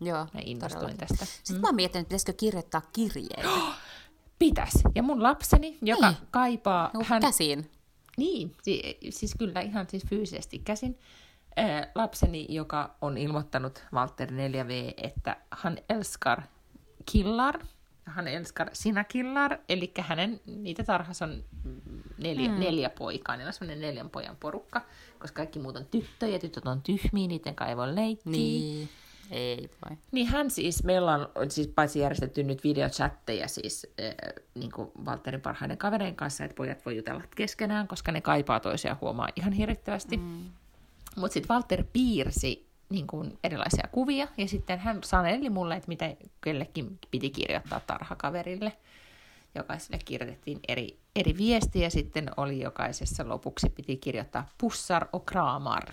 Speaker 1: Joo,
Speaker 2: Mä innostuin tästä.
Speaker 1: Sitten mm. mä oon miettinyt, pitäisikö kirjoittaa kirjeitä.
Speaker 2: Pitäis. Ja mun lapseni, joka niin. kaipaa...
Speaker 1: No, hän... Käsiin.
Speaker 2: Niin, siis kyllä ihan siis fyysisesti käsin äh, lapseni, joka on ilmoittanut Walter 4V, että han älskar killar, Han älskar sina killar, eli hänen, niitä tarhassa on neljä, mm. neljä poikaa, niillä on semmoinen neljän pojan porukka, koska kaikki muut on tyttöjä, tytöt on tyhmiä, niiden kai ei voi leikkiä.
Speaker 1: Niin. Ei voi.
Speaker 2: Niin hän siis, meillä on siis paitsi järjestetty nyt videochatteja siis äh, niin kuin Valterin parhaiden kavereiden kanssa, että pojat voi jutella keskenään, koska ne kaipaa toisiaan huomaa ihan hirvittävästi. Mm. Mutta sitten Walter piirsi niin kuin erilaisia kuvia, ja sitten hän saneli mulle, että mitä kellekin piti kirjoittaa tarhakaverille. Jokaiselle kirjoitettiin eri, eri viestiä, ja sitten oli jokaisessa lopuksi piti kirjoittaa pussar o kramar.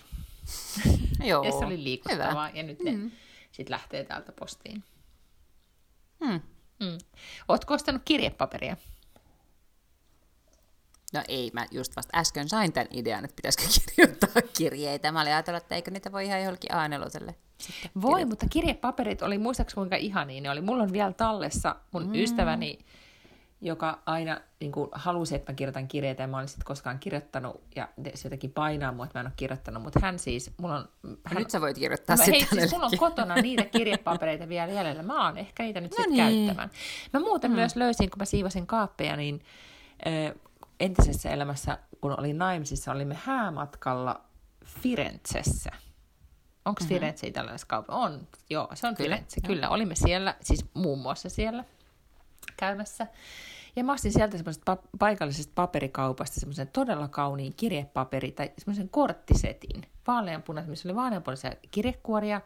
Speaker 1: Joo,
Speaker 2: ja se oli liikuttavaa,
Speaker 1: hyvä.
Speaker 2: ja nyt ne mm. sitten lähtee täältä postiin.
Speaker 1: Hmm.
Speaker 2: Mm. Ootko ostanut kirjepaperia?
Speaker 1: No ei, mä just vasta äsken sain tämän idean, että pitäisikö kirjoittaa kirjeitä. Mä olin ajatellut, että eikö niitä voi ihan johonkin a
Speaker 2: Voi, mutta kirjepaperit oli, muistaakseni kuinka ihania ne oli. Mulla on vielä tallessa mun mm. ystäväni, joka aina niin kuin, halusi, että mä kirjoitan kirjeitä, ja mä olin sitten koskaan kirjoittanut, ja se jotenkin painaa mua, että mä en ole kirjoittanut, mutta hän siis, mulla on... Hän,
Speaker 1: nyt sä voit kirjoittaa
Speaker 2: no, Hei, siis mulla on kotona niitä kirjepapereita vielä jäljellä, mä oon ehkä niitä nyt
Speaker 1: No
Speaker 2: sitten
Speaker 1: niin.
Speaker 2: käyttämään. Mä muuten mm. myös löysin, kun mä siivosin kaappeja, niin entisessä elämässä, kun olin naimisissa, olimme häämatkalla Firenzessä. Onko mm-hmm. Firenze italialaisessa kaupunki? On, joo, se on
Speaker 1: Kyllä,
Speaker 2: kyllä, Firenze, kyllä. Olimme siellä, siis muun muassa siellä käymässä. Ja mä ostin sieltä semmoisesta pa- paikallisesta paperikaupasta semmoisen todella kauniin kirjepaperi tai semmoisen korttisetin, vaaleanpunaisen, missä oli vaaleanpunaisia kirjekuoria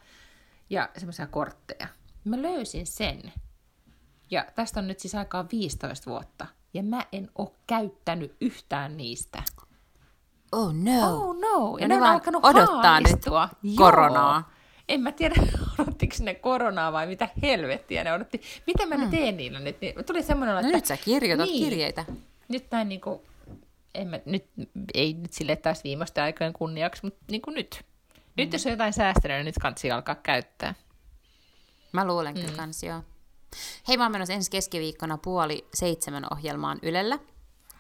Speaker 2: ja semmoisia kortteja. Mä löysin sen. Ja tästä on nyt siis aikaa 15 vuotta. Ja mä en ole käyttänyt yhtään niistä.
Speaker 1: Oh no.
Speaker 2: Oh no!
Speaker 1: Ja
Speaker 2: ne
Speaker 1: ne
Speaker 2: on
Speaker 1: vaan
Speaker 2: alkanut
Speaker 1: odottaa nyt
Speaker 2: haavistua. Joo.
Speaker 1: koronaa.
Speaker 2: En mä tiedä, odottiko ne koronaa vai mitä helvettiä ne odotti. Mitä mä mm. teen niillä nyt? Niin Tuli semmoinen,
Speaker 1: No
Speaker 2: että
Speaker 1: nyt sä kirjoitat
Speaker 2: Niin.
Speaker 1: kirjeitä.
Speaker 2: nyt näin niinku, en mä, nyt, ei nyt sille taas viimeisten aikojen kunniaksi, mutta niinku nyt. Nyt jos on jotain säästänyt, niin nyt kansi alkaa käyttää.
Speaker 1: Mä luulen kyllä kans, joo. Hei, mä oon menossa ensi keskiviikkona puoli seitsemän ohjelmaan Ylellä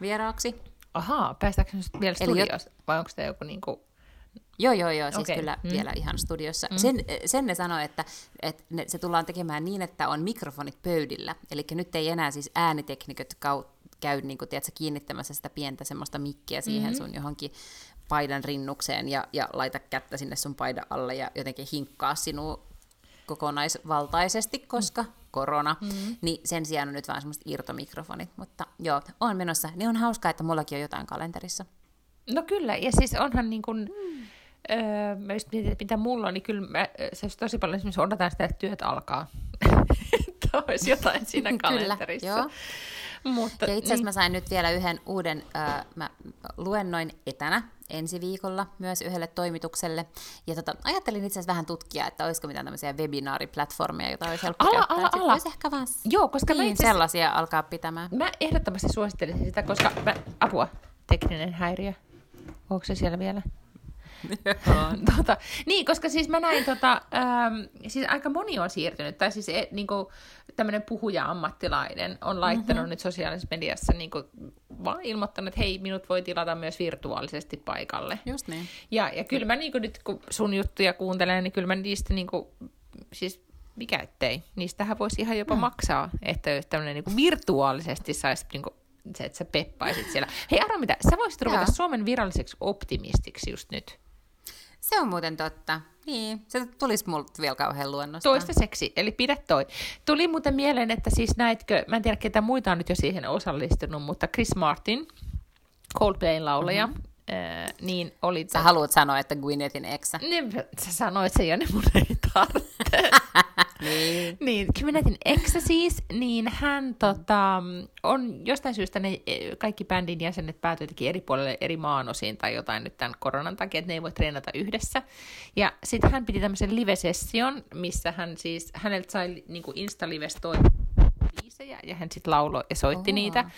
Speaker 1: vieraaksi.
Speaker 2: Ahaa, päästäänkö nyt vielä
Speaker 1: Eli jo-
Speaker 2: studiossa? Vai onko tämä joku niinku...
Speaker 1: Joo, joo, joo, siis
Speaker 2: Okei,
Speaker 1: kyllä
Speaker 2: mm.
Speaker 1: vielä ihan studiossa. Sen, sen ne sanoi, että, että ne, se tullaan tekemään niin, että on mikrofonit pöydillä. Eli nyt ei enää siis ääniteknikot kau, käy niin kuin, tiedätkö, kiinnittämässä sitä pientä semmoista mikkiä siihen
Speaker 2: Mm.
Speaker 1: sun johonkin paidan rinnukseen ja, ja laita kättä sinne sun paidan alle ja jotenkin hinkkaa sinua kokonaisvaltaisesti, koska korona, mm. niin sen sijaan on nyt vaan semmoiset irtomikrofonit. Mutta joo, on menossa. Niin on hauskaa, että mullakin on jotain kalenterissa.
Speaker 2: No kyllä, ja siis onhan niin kuin... Mm. Öö, mä just mietin, että mitä mulla on, niin kyllä mä, se tosi paljon esimerkiksi odotan sitä, että työt alkaa. että olisi jotain siinä
Speaker 1: Kyllä,
Speaker 2: kalenterissa.
Speaker 1: joo.
Speaker 2: Mutta,
Speaker 1: Ja itse asiassa mä sain nyt vielä yhden uuden, äh, mä luennoin etänä ensi viikolla myös yhdelle toimitukselle. Ja tota, ajattelin itse asiassa vähän tutkia, että olisiko mitään tämmöisiä webinaariplatformeja, joita olisi helppo
Speaker 2: Ala,
Speaker 1: käyttää.
Speaker 2: ala, ala.
Speaker 1: Olisi ehkä vaan
Speaker 2: Joo, koska mä
Speaker 1: niin,
Speaker 2: itse asiassa-
Speaker 1: sellaisia alkaa pitämään.
Speaker 2: Mä ehdottomasti suosittelisin sitä, koska mä, apua, tekninen häiriö. Onko se siellä vielä? tota, niin, koska siis mä näin, tota, ähm, siis aika moni on siirtynyt, tai siis e, niinku, tämmöinen puhuja-ammattilainen on laittanut mm-hmm. nyt sosiaalisessa mediassa niinku, vaan ilmoittanut, että hei, minut voi tilata myös virtuaalisesti paikalle.
Speaker 1: Just niin.
Speaker 2: Ja, ja kyllä mä niinku, nyt kun sun juttuja kuuntelen, niin kyllä mä niistä niinku, siis mikä ettei, niistähän voisi ihan jopa mm. maksaa, että jos tämmöinen niinku virtuaalisesti saisi niinku, se, että sä peppaisit siellä. Hei arvo mitä, sä voisit ruveta
Speaker 1: Joo.
Speaker 2: Suomen viralliseksi optimistiksi just nyt.
Speaker 1: Se on muuten totta. Niin, se tulisi multa vielä kauhean luonnosta.
Speaker 2: Toistaiseksi, eli pidä toi. Tuli muuten mieleen, että siis näitkö, mä en tiedä ketä muita on nyt jo siihen osallistunut, mutta Chris Martin, Coldplayn laulaja, mm-hmm. äh, niin oli...
Speaker 1: Sä haluat sanoa, että Gwynethin eksä.
Speaker 2: Niin, sä sanoit sen jo, niin mun ei tarvitse.
Speaker 1: Niin.
Speaker 2: niin, eksä siis, niin hän tota, on jostain syystä ne eh, kaikki bändin jäsenet päätyi eri puolelle eri maanosiin tai jotain nyt tämän koronan takia, että ne ei voi treenata yhdessä. Ja sitten hän piti tämmöisen live-session, missä hän siis, häneltä sai niin kuin Insta-lives toi biisejä ja hän sitten lauloi ja soitti
Speaker 1: Oho.
Speaker 2: niitä.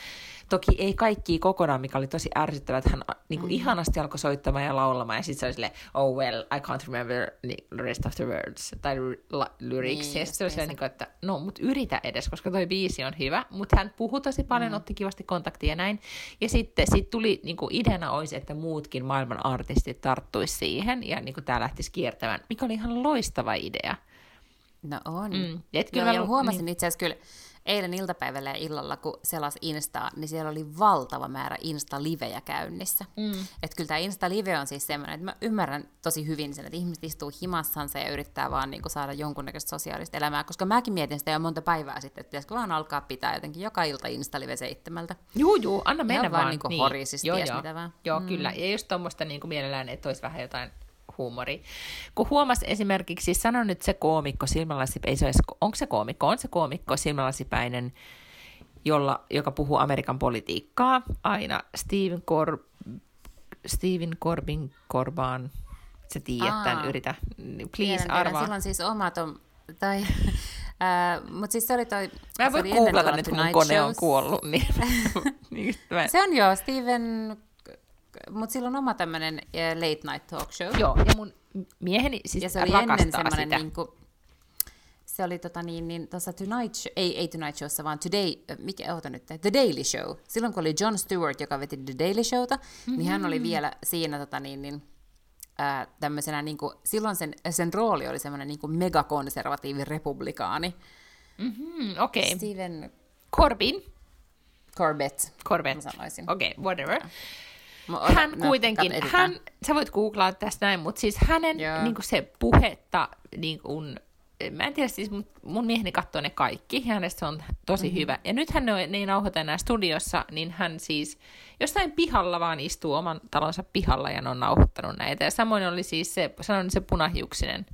Speaker 2: Toki ei kaikki kokonaan, mikä oli tosi ärsyttävää, että hän niin kuin mm. ihanasti alkoi soittamaan ja laulamaan, ja sitten se oli silleen, oh well, I can't remember the rest of the words, tai la- lyrics,
Speaker 1: Niin,
Speaker 2: ja sitten se oli silleen, niin kuin, että no, mut yritä edes, koska toi biisi on hyvä, mutta hän puhui tosi paljon, mm. otti kivasti kontaktia ja näin, ja sitten sit tuli, niin kuin ideana olisi, että muutkin maailman artistit tarttuisi siihen, ja niin kuin tämä lähtisi kiertämään, mikä oli ihan loistava idea.
Speaker 1: No on.
Speaker 2: Mm. Et
Speaker 1: Kyllä Joo,
Speaker 2: mä
Speaker 1: ja huomasin
Speaker 2: niin.
Speaker 1: itse asiassa kyllä, eilen iltapäivällä ja illalla, kun selas Instaa, niin siellä oli valtava määrä Insta-livejä käynnissä. Mm. Että kyllä tämä Insta-live on siis semmoinen, että mä ymmärrän tosi hyvin sen, että ihmiset istuu himassansa ja yrittää vaan niin kuin saada jonkunnäköistä sosiaalista elämää, koska mäkin mietin sitä jo monta päivää sitten, että pitäisikö vaan alkaa pitää jotenkin joka ilta Insta-live seitsemältä.
Speaker 2: Juu, juu, anna mennä
Speaker 1: Ihan
Speaker 2: vaan.
Speaker 1: vaan niin kuin horisista, ties mitä vaan.
Speaker 2: Joo, mm. kyllä. Ja just tuommoista niin kuin mielellään, että olisi vähän jotain huumori. Kun huomas esimerkiksi, sano nyt se koomikko, silmälasi, ei se onko se koomikko, on se koomikko, silmälasipäinen, jolla, joka puhuu Amerikan politiikkaa aina, Steven, Cor, Steven Corbin Corbaan, sä tiedät tämän, yritä, please
Speaker 1: Tiedän, tiedän.
Speaker 2: arvaa.
Speaker 1: Silloin siis omat on, tai, äh, mutta siis se oli toi...
Speaker 2: Mä en
Speaker 1: se
Speaker 2: voi
Speaker 1: oli ennen
Speaker 2: googlata nyt, kun kone on
Speaker 1: Shows.
Speaker 2: kuollut. Niin, niin mä
Speaker 1: Se on joo, Steven, mutta sillä on oma tämmöinen late night talk show.
Speaker 2: Joo, ja mun mieheni siis
Speaker 1: ja se oli ennen semmoinen
Speaker 2: sitä.
Speaker 1: niinku, se oli tota niin, niin tuossa Tonight Show, ei, ei Tonight Showssa, vaan Today, äh, mikä, oota nyt, The Daily Show. Silloin kun oli Jon Stewart, joka veti The Daily Showta, mm-hmm. niin hän oli vielä siinä tota niin, niin ää, tämmöisenä, niin kuin, silloin sen, sen rooli oli semmoinen niin megakonservatiivi republikaani.
Speaker 2: Mm, Okei, okay.
Speaker 1: Stephen
Speaker 2: Corbin.
Speaker 1: Corbett,
Speaker 2: Corbett.
Speaker 1: mä sanoisin.
Speaker 2: Okei, okay, whatever.
Speaker 1: Mä-
Speaker 2: Hän
Speaker 1: no,
Speaker 2: kuitenkin, hän, sä voit googlaa tästä näin, mutta siis hänen
Speaker 1: Joo.
Speaker 2: niin se puhetta, niin kuin, mä en tiedä, siis mun, mun mieheni katsoo ne kaikki, ja hänestä se on tosi mm-hmm. hyvä. Ja nyt hän ei, ne ei nauhoita enää studiossa, niin hän siis jossain pihalla vaan istuu oman talonsa pihalla ja ne on nauhoittanut näitä. Ja samoin oli siis se, sanon se punahiuksinen,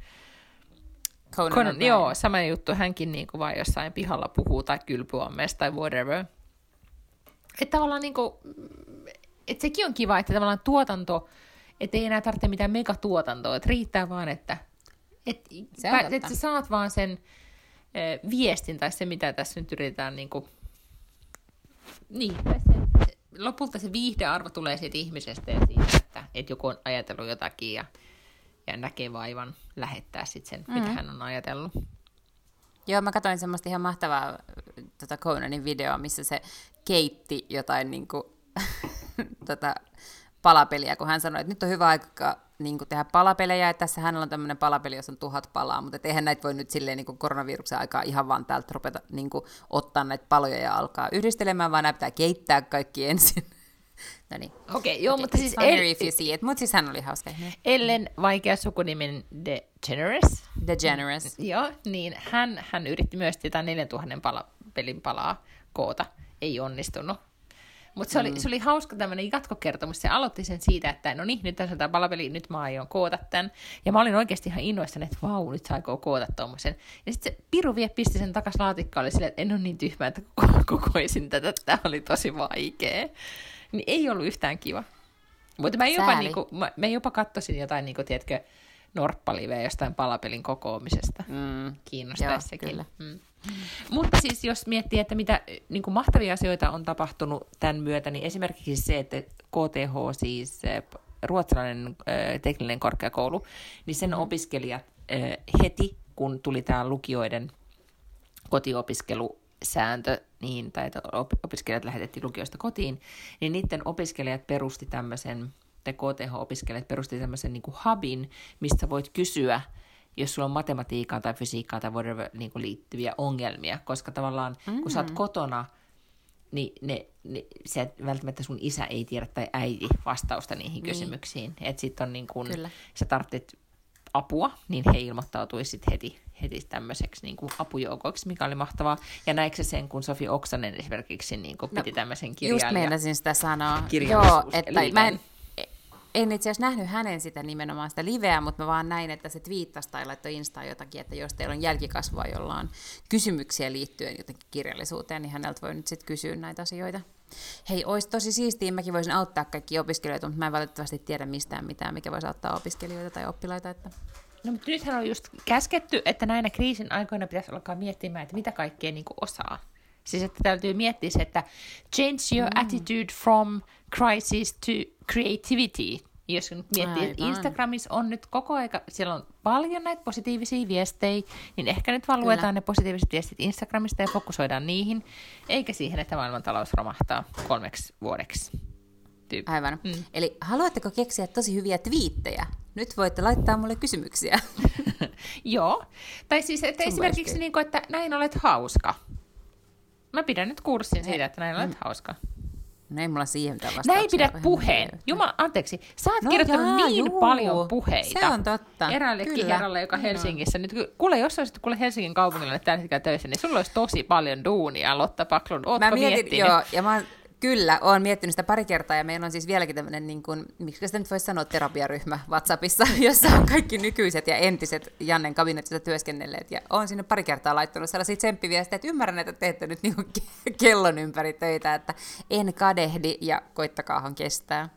Speaker 1: Conan
Speaker 2: Conan, joo, sama juttu, hänkin niin kuin vaan jossain pihalla puhuu tai kylpyammeessa tai whatever. Että tavallaan niin kuin, että sekin on kiva, että tavallaan tuotanto, että ei enää tarvitse mitään megatuotantoa, että riittää vaan, että et,
Speaker 1: Se
Speaker 2: pä- että sä saat vaan sen ö, viestin tai se, mitä tässä nyt yritetään niin kuin, niin, se, se, lopulta se viihdearvo tulee siitä ihmisestä ja siitä, että, että joku on ajatellut jotakin ja, ja näkee vaivan lähettää sitten sen, mm. mitä hän on ajatellut.
Speaker 1: Joo, mä katsoin semmoista ihan mahtavaa tota Conanin videoa, missä se keitti jotain niin tota, palapeliä, kun hän sanoi, että nyt on hyvä aika niin kuin tehdä palapelejä, että tässä hänellä on tämmöinen palapeli, jossa on tuhat palaa, mutta eihän näitä voi nyt silleen niin kuin koronaviruksen aikaa ihan vaan täältä rupeta niin kuin, ottaa näitä paloja ja alkaa yhdistelemään, vaan nämä pitää keittää kaikki ensin. no niin.
Speaker 2: Okei, okay, joo,
Speaker 1: Okay,
Speaker 2: mutta siis El-
Speaker 1: if you see it. Mutta siis hän oli hauska.
Speaker 2: Ellen vaikea sukunimen DeGeneres,
Speaker 1: The Generous.
Speaker 2: joo, niin hän, hän yritti myös tätä 4000 pala, pelin palaa koota. Ei onnistunut. Mutta se, oli, se oli hauska tämmöinen jatkokertomus. Se aloitti sen siitä, että no niin, nyt tässä on tämä palapeli, nyt mä aion koota tämän. Ja mä olin oikeasti ihan innoissani, että vau, nyt sä aikoo koota tuommoisen. Ja sitten se piru vie pisti sen takas laatikkoon, oli silleen, että en ole niin tyhmä, että koko- kokoisin tätä, tämä oli tosi vaikea. Niin ei ollut yhtään kiva. Mutta mä jopa,
Speaker 1: Sääli.
Speaker 2: niinku, mä, mä jopa katsoisin jotain, niinku, tiedätkö, norppaliveä jostain palapelin kokoamisesta.
Speaker 1: Mm.
Speaker 2: Kiinnostaisi
Speaker 1: Joo,
Speaker 2: sekin.
Speaker 1: kyllä.
Speaker 2: Mm. Mutta siis jos miettii, että mitä niin kuin mahtavia asioita on tapahtunut tämän myötä, niin esimerkiksi se, että KTH, siis eh, ruotsalainen eh, teknillinen korkeakoulu, niin sen opiskelijat eh, heti, kun tuli tämä lukioiden kotiopiskelusääntö, niin, tai että op- opiskelijat lähetettiin lukioista kotiin, niin niiden opiskelijat perusti tämmöisen, tai KTH-opiskelijat perusti tämmöisen niin kuin hubin, mistä voit kysyä, jos sulla on matematiikkaan tai fysiikkaan tai whatever niin kuin liittyviä ongelmia, koska tavallaan mm. kun sä oot kotona, niin ne, ne, se et välttämättä sun isä ei tiedä tai äiti vastausta niihin niin. kysymyksiin. Että sit on niin kun,
Speaker 1: Kyllä.
Speaker 2: sä tarvitset apua, niin he ilmoittautuisi sit heti, heti tämmöiseksi niin apujoukoiksi, mikä oli mahtavaa. Ja näikö se sen, kun Sofi Oksanen esimerkiksi niin kuin piti tämmöisen
Speaker 1: Just
Speaker 2: kirjailijan...
Speaker 1: meinasin sitä sanoa. Joo, että mä en, en itse asiassa nähnyt hänen sitä nimenomaan sitä liveä, mutta mä vaan näin, että se twiittasi tai laittoi Instaan jotakin, että jos teillä on jälkikasvua, jolla on kysymyksiä liittyen jotenkin kirjallisuuteen, niin häneltä voi nyt sitten kysyä näitä asioita. Hei, olisi tosi siistiä, mäkin voisin auttaa kaikki opiskelijoita, mutta mä en valitettavasti tiedä mistään mitään, mikä voisi auttaa opiskelijoita tai oppilaita. Että...
Speaker 2: No, mutta nythän on just käsketty, että näinä kriisin aikoina pitäisi alkaa miettimään, että mitä kaikkea niin kuin osaa. Siis että täytyy miettiä se, että change your mm. attitude from crisis to creativity. Jos nyt miettii, että. Instagramissa on nyt koko aika, siellä on paljon näitä positiivisia viestejä, niin ehkä nyt vaan luetaan ne positiiviset viestit Instagramista ja fokusoidaan niihin, eikä siihen, että maailmantalous romahtaa kolmeksi vuodeksi. Tyyppi.
Speaker 1: Aivan. Mm. Eli haluatteko keksiä tosi hyviä twiittejä? Nyt voitte laittaa mulle kysymyksiä.
Speaker 2: Joo. Tai siis, että
Speaker 1: Sun
Speaker 2: esimerkiksi, niin kuin, että näin olet hauska. Mä pidän nyt kurssin siitä, että näin olet mm. hauska.
Speaker 1: No ei mulla siihen mitään vastauksia.
Speaker 2: Näin pidät puheen. Jumala, anteeksi. Sä oot no kirjoittanut jaa, niin juu. paljon puheita.
Speaker 1: Se on totta.
Speaker 2: Eräällekin herralle, joka Helsingissä. Nyt, kuule, jos olisit kuule Helsingin kaupungilla tällä hetkellä töissä, niin sulla olisi tosi paljon duunia, Lotta Paklun. Ootko mä mietin, miettinyt?
Speaker 1: Joo, ja mä oon Kyllä, olen miettinyt sitä pari kertaa ja meillä on siis vieläkin tämmöinen, niin kuin, miksi sitä nyt voisi sanoa, terapiaryhmä WhatsAppissa, jossa on kaikki nykyiset ja entiset Jannen kabinetissa työskennelleet. Ja olen sinne pari kertaa laittanut sellaisia tsemppiviestejä, että ymmärrän, että teette nyt niin kuin kellon ympäri töitä, että en kadehdi ja koittakaahan kestää.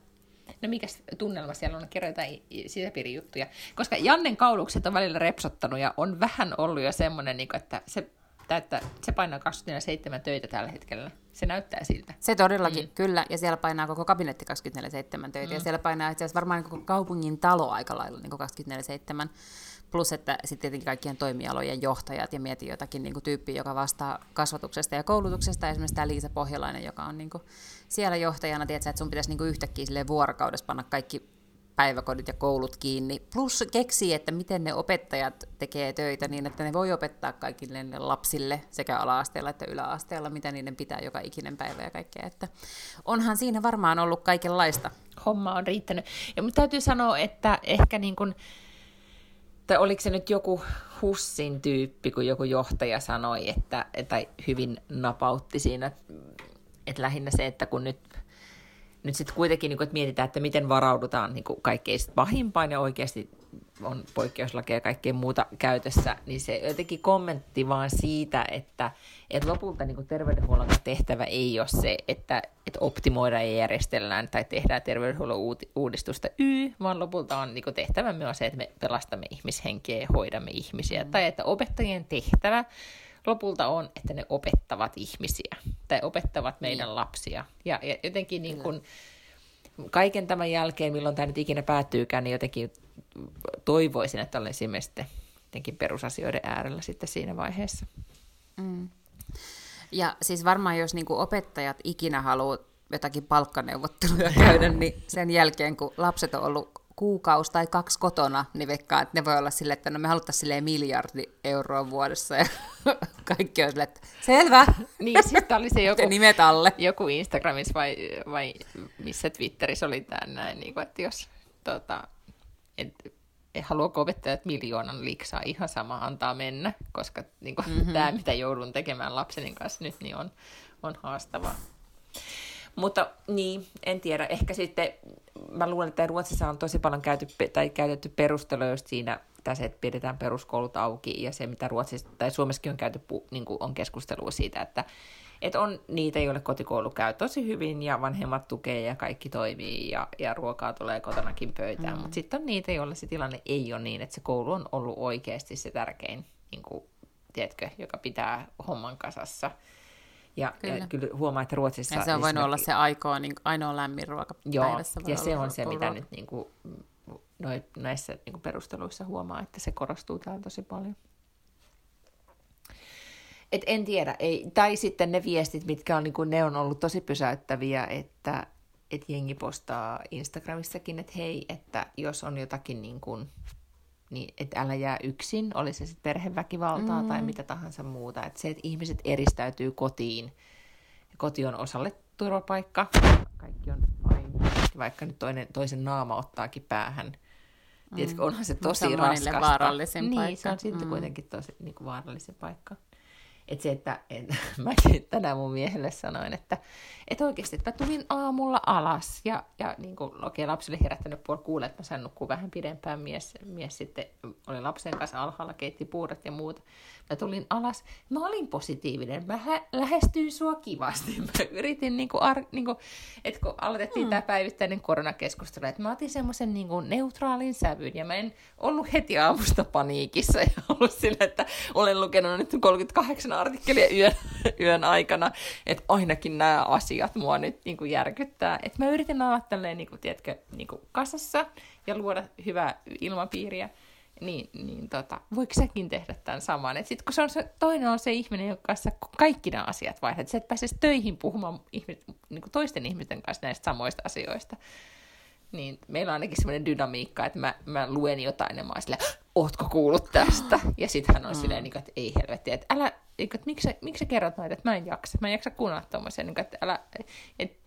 Speaker 2: No mikä tunnelma siellä on, kerro jotain sisäpiirijuttuja. Koska Jannen kaulukset on välillä repsottanut ja on vähän ollut jo semmoinen, niin että se että se painaa 24-7 töitä tällä hetkellä. Se näyttää siltä.
Speaker 1: Se todellakin, mm. kyllä. Ja siellä painaa koko kabinetti 24-7 töitä. Mm. Ja siellä painaa itse asiassa varmaan koko kaupungin talo aika lailla niin 24-7. Plus, että sitten tietenkin kaikkien toimialojen johtajat ja mieti jotakin niin tyyppiä, joka vastaa kasvatuksesta ja koulutuksesta. Esimerkiksi tämä Liisa Pohjalainen, joka on niin kuin siellä johtajana, tiedätkö, että sun pitäisi niin yhtäkkiä vuorokaudessa panna kaikki päiväkodit ja koulut kiinni. Plus keksii, että miten ne opettajat tekee töitä niin, että ne voi opettaa kaikille lapsille sekä ala-asteella että yläasteella, mitä niiden pitää joka ikinen päivä ja kaikkea. Että onhan siinä varmaan ollut kaikenlaista.
Speaker 2: Homma on riittänyt. Ja mutta täytyy sanoa, että ehkä niin kuin, tai oliko se nyt joku Hussin tyyppi, kun joku johtaja sanoi, että, että hyvin napautti siinä, että lähinnä se, että kun nyt nyt sitten kuitenkin, niin kuin, että mietitään, että miten varaudutaan niin kuin kaikkein pahimpaan ja oikeasti on poikkeuslakeja ja kaikkea muuta käytössä, niin se jotenkin kommentti vaan siitä, että, että lopulta niin kuin terveydenhuollon tehtävä ei ole se, että, että optimoidaan ja järjestellään tai tehdään terveydenhuollon uudistusta y, vaan lopulta on niin kuin tehtävämme se, että me pelastamme ihmishenkiä ja hoidamme ihmisiä. Mm. Tai että opettajien tehtävä lopulta on, että ne opettavat ihmisiä tai opettavat meidän niin. lapsia. Ja, ja jotenkin niin kuin, kaiken tämän jälkeen, milloin tämä nyt ikinä päättyykään, niin jotenkin toivoisin, että olen esimerkiksi jotenkin perusasioiden äärellä sitten siinä vaiheessa. Mm.
Speaker 1: Ja siis varmaan jos niin opettajat ikinä haluaa jotakin palkkaneuvotteluja käydä, niin sen jälkeen kun lapset on ollut kuukausi tai kaksi kotona, niin veikkaan, että ne voi olla silleen, että no me haluttaisiin silleen miljardi euroa vuodessa ja kaikki on silleen, että selvä.
Speaker 2: Niin, siis oli se joku,
Speaker 1: nimet alle.
Speaker 2: joku Instagramissa vai, vai missä Twitterissä oli tämä näin, niin kuin, että jos tota, et, haluaako opettajat miljoonan liksaa, ihan sama antaa mennä, koska niin kuin, mm-hmm. tämä, mitä joudun tekemään lapseni kanssa nyt, niin on, on haastavaa. Mutta niin, en tiedä. Ehkä sitten, mä luulen, että Ruotsissa on tosi paljon käyty, tai käytetty perusteluja just siinä, tässä, että pidetään peruskoulut auki, ja se, mitä Ruotsissa, tai Suomessakin on käyty, niin kuin on keskustelua siitä, että, että on niitä, joille kotikoulu käy tosi hyvin, ja vanhemmat tukee, ja kaikki toimii, ja, ja ruokaa tulee kotonakin pöytään, mm. mutta sitten on niitä, joille se tilanne ei ole niin, että se koulu on ollut oikeasti se tärkein, niin kuin, tiedätkö, joka pitää homman kasassa. Ja kyllä. ja kyllä huomaa, että Ruotsissa...
Speaker 1: Ja se on voinut olla se aikoa, niin ainoa lämmin ruoka
Speaker 2: Joo, päivässä. ja se on se, mitä nyt niin kuin, näissä niin kuin perusteluissa huomaa, että se korostuu täällä tosi paljon. Et en tiedä, ei, tai sitten ne viestit, mitkä on, niin kuin, ne on ollut tosi pysäyttäviä, että et jengi postaa Instagramissakin, että hei, että jos on jotakin niin kuin, niin että älä jää yksin, oli se sitten perheväkivaltaa mm. tai mitä tahansa muuta. Että se, että ihmiset eristäytyy kotiin, ja koti on osalle turvapaikka, kaikki on fine, vaikka nyt toinen, toisen naama ottaakin päähän. Mm. Tiedätkö, onhan se tosi se raskasta.
Speaker 1: vaarallisin
Speaker 2: niin,
Speaker 1: paikka.
Speaker 2: se on sitten mm. kuitenkin tosi niin kuin vaarallisin paikka. Että se, että et, mäkin tänään mun miehelle sanoin, että et oikeasti, että mä tulin aamulla alas ja, ja niin kuin, okei, okay, lapsi oli herättänyt puoli kuulle, että mä sain nukkua vähän pidempään. Mies, mies sitten oli lapsen kanssa alhaalla, keitti puurat ja muuta. Mä tulin alas, mä olin positiivinen, mä lä- lähestyin sua kivasti. Mä yritin, niin kuin, ar- niin kuin, että kun aloitettiin mm. tämä päivittäinen koronakeskustelu, että mä otin semmoisen niin kuin, neutraalin sävyn ja mä en ollut heti aamusta paniikissa ja ollut sillä, että olen lukenut nyt 38 artikkelia yön, yön aikana, että ainakin nämä asiat mua nyt niin kuin, järkyttää. Että mä yritin olla tälleen, niin kuin, tiedätkö, niin kuin kasassa ja luoda hyvää ilmapiiriä niin, niin tota, voiko säkin tehdä tämän saman? Et sit, kun se on se, toinen on se ihminen, jonka kanssa kaikki nämä asiat vaihdat, sä et pääsisi töihin puhumaan ihmis, niin kuin toisten ihmisten kanssa näistä samoista asioista. Niin meillä on ainakin semmoinen dynamiikka, että mä, mä luen jotain ja mä oon silleen, ootko kuullut tästä? Ja sitten hän on mm. silleen, niin että ei helvetti, että älä, että miksi, sä- miksi sä kerrot noita, että mä en jaksa. Mä en jaksa kuunnella tommosia, niin kuin, että älä, et,